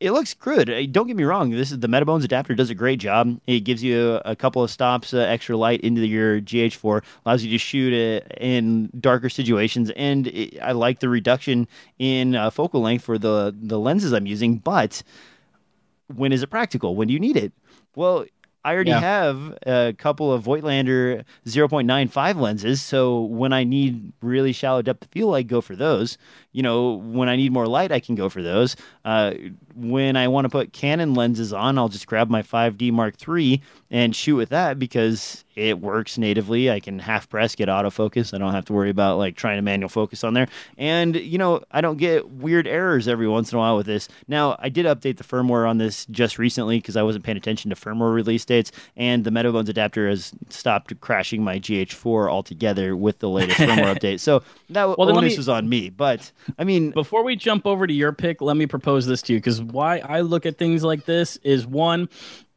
it looks good. Uh, Don't get me wrong. This is the Metabones adapter does a great job. It gives you a, a couple of stops, uh, extra light into your GH4, allows you to shoot it in darker situations, and it, I like the reduction in uh, focal length for the the lenses I'm using. But when is it practical? When do you need it? Well, I already Yeah. have a couple of Voigtlander 0.95 lenses, so when I need really shallow depth of field, I go for those. You know, when I need more light, I can go for those. Uh, when I want to put Canon lenses on, I'll just grab my 5D Mark III and shoot with that because it works natively. I can half press, get autofocus. I don't have to worry about like trying to manual focus on there. And you know, I don't get weird errors every once in a while with this. Now, I did update the firmware on this just recently because I wasn't paying attention to firmware release dates, and the Metabones adapter has stopped crashing my GH4 altogether with the latest firmware update. So that Well, onus me- is on me. But I mean, Before we jump over to your pick, let me propose this to you because why I look at things like this is one,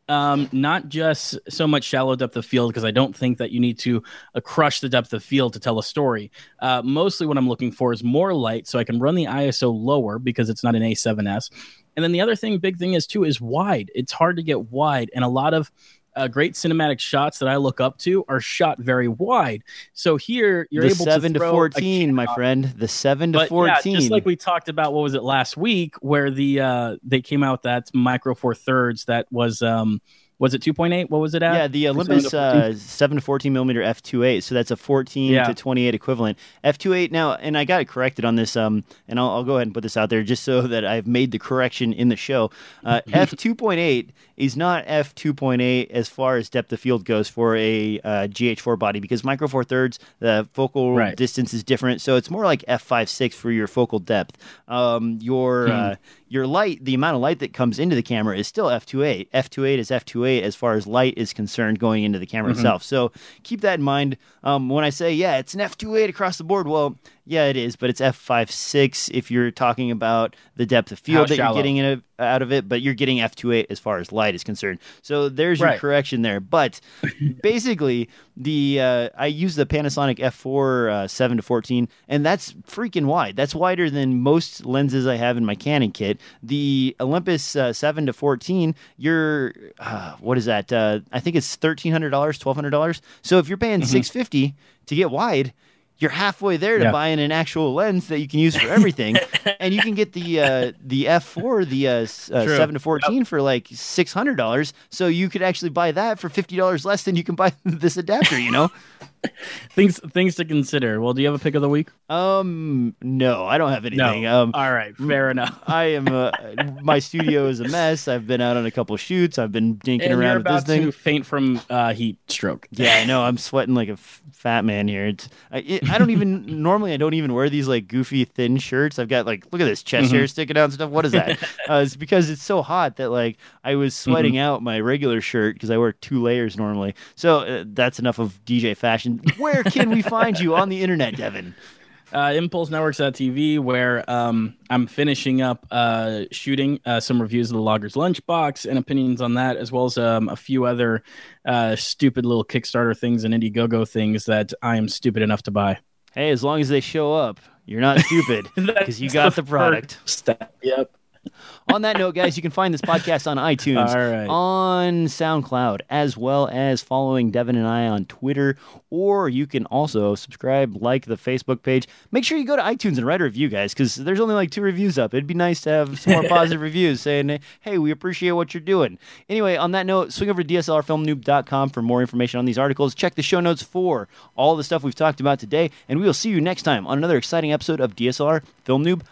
um, not just so much shallow depth of field because I don't think that you need to uh, crush the depth of field to tell a story. Uh, mostly, what I'm looking for is more light so I can run the ISO lower because it's not an A7S. And then the other thing, big thing is too, is wide. It's hard to get wide, and a lot of uh, great cinematic shots that I look up to are shot very wide. So here you're the able seven to to fourteen, my friend. The seven to but fourteen. yeah, just like we talked about, what was it last week, where the uh they came out that micro four thirds that was um was it two point eight? What was it at? Yeah, the Olympus 7 to 14? uh, 7 to 14 millimeter f2.8. So that's a 14 Yeah. to 28 equivalent. f2.8 now, and I got it corrected on this, um, and I'll, I'll go ahead and put this out there just so that I've made the correction in the show. Uh, f2.8 is not f2.8 as far as depth of field goes for a uh, GH4 body because micro four thirds, the focal Right. distance is different. So it's more like f5.6 for your focal depth. Um, your Hmm. Your light, the amount of light that comes into the camera is still f2.8. f2.8 is f2.8 as far as light is concerned going into the camera Mm-hmm. itself. So keep that in mind. Um, when I say, yeah, it's an f2.8 across the board, well, yeah, it is, but it's f5.6 if you're talking about the depth of field How that shallow. you're getting in a, out of it, but you're getting f2.8 as far as light is concerned. So there's your correction there. But basically, the uh, I use the Panasonic f4 uh, 7 to 14, and that's freaking wide. That's wider than most lenses I have in my Canon kit. The Olympus uh, 7 to 14, you're uh, what is that? Uh, I think it's thirteen hundred dollars, twelve hundred dollars. So if you're paying six fifty to get wide. You're halfway there to Yeah. buying an actual lens that you can use for everything, and you can get the uh, the f4, the uh, uh, seven to fourteen for like six hundred dollars. So you could actually buy that for fifty dollars less than you can buy this adapter. You know? things things to consider. Well, do you have a pick of the week? um, no, I don't have anything. No. Um, All right, fair enough. I am. Uh, my studio is a mess. I've been out on a couple shoots. I've been dinking And around with this thing. faint from uh, heat stroke. Yeah, I know. I'm sweating like a f- fat man here. It's, I, it, I don't even normally. I don't even wear these like goofy thin shirts. I've got like look at this chest Mm-hmm. hair sticking out and stuff. What is that? uh, it's because it's so hot that like I was sweating Mm-hmm. out my regular shirt because I wear two layers normally. So uh, that's enough of DJ fashion. Where can we find you on the internet, Devin? uh, ImpulseNetworks.tv, where um, I'm finishing up uh, shooting uh, some reviews of the Logger's Lunchbox and opinions on that, as well as um, a few other uh, stupid little Kickstarter things and Indiegogo things that I am stupid enough to buy. Hey, as long as they show up, you're not stupid because you got the product. Step. Yep. On that note, guys, you can find this podcast on iTunes, right. on SoundCloud, as well as following Devin and I on Twitter. Or you can also subscribe, like the Facebook page. Make sure you go to iTunes and write a review, guys, because there's only like two reviews up. It'd be nice to have some more positive reviews saying, hey, we appreciate what you're doing. Anyway, on that note, swing over to DSLRfilmnoob.com for more information on these articles. Check the show notes for all the stuff we've talked about today, and we will see you next time on another exciting episode of DSLR Film Noob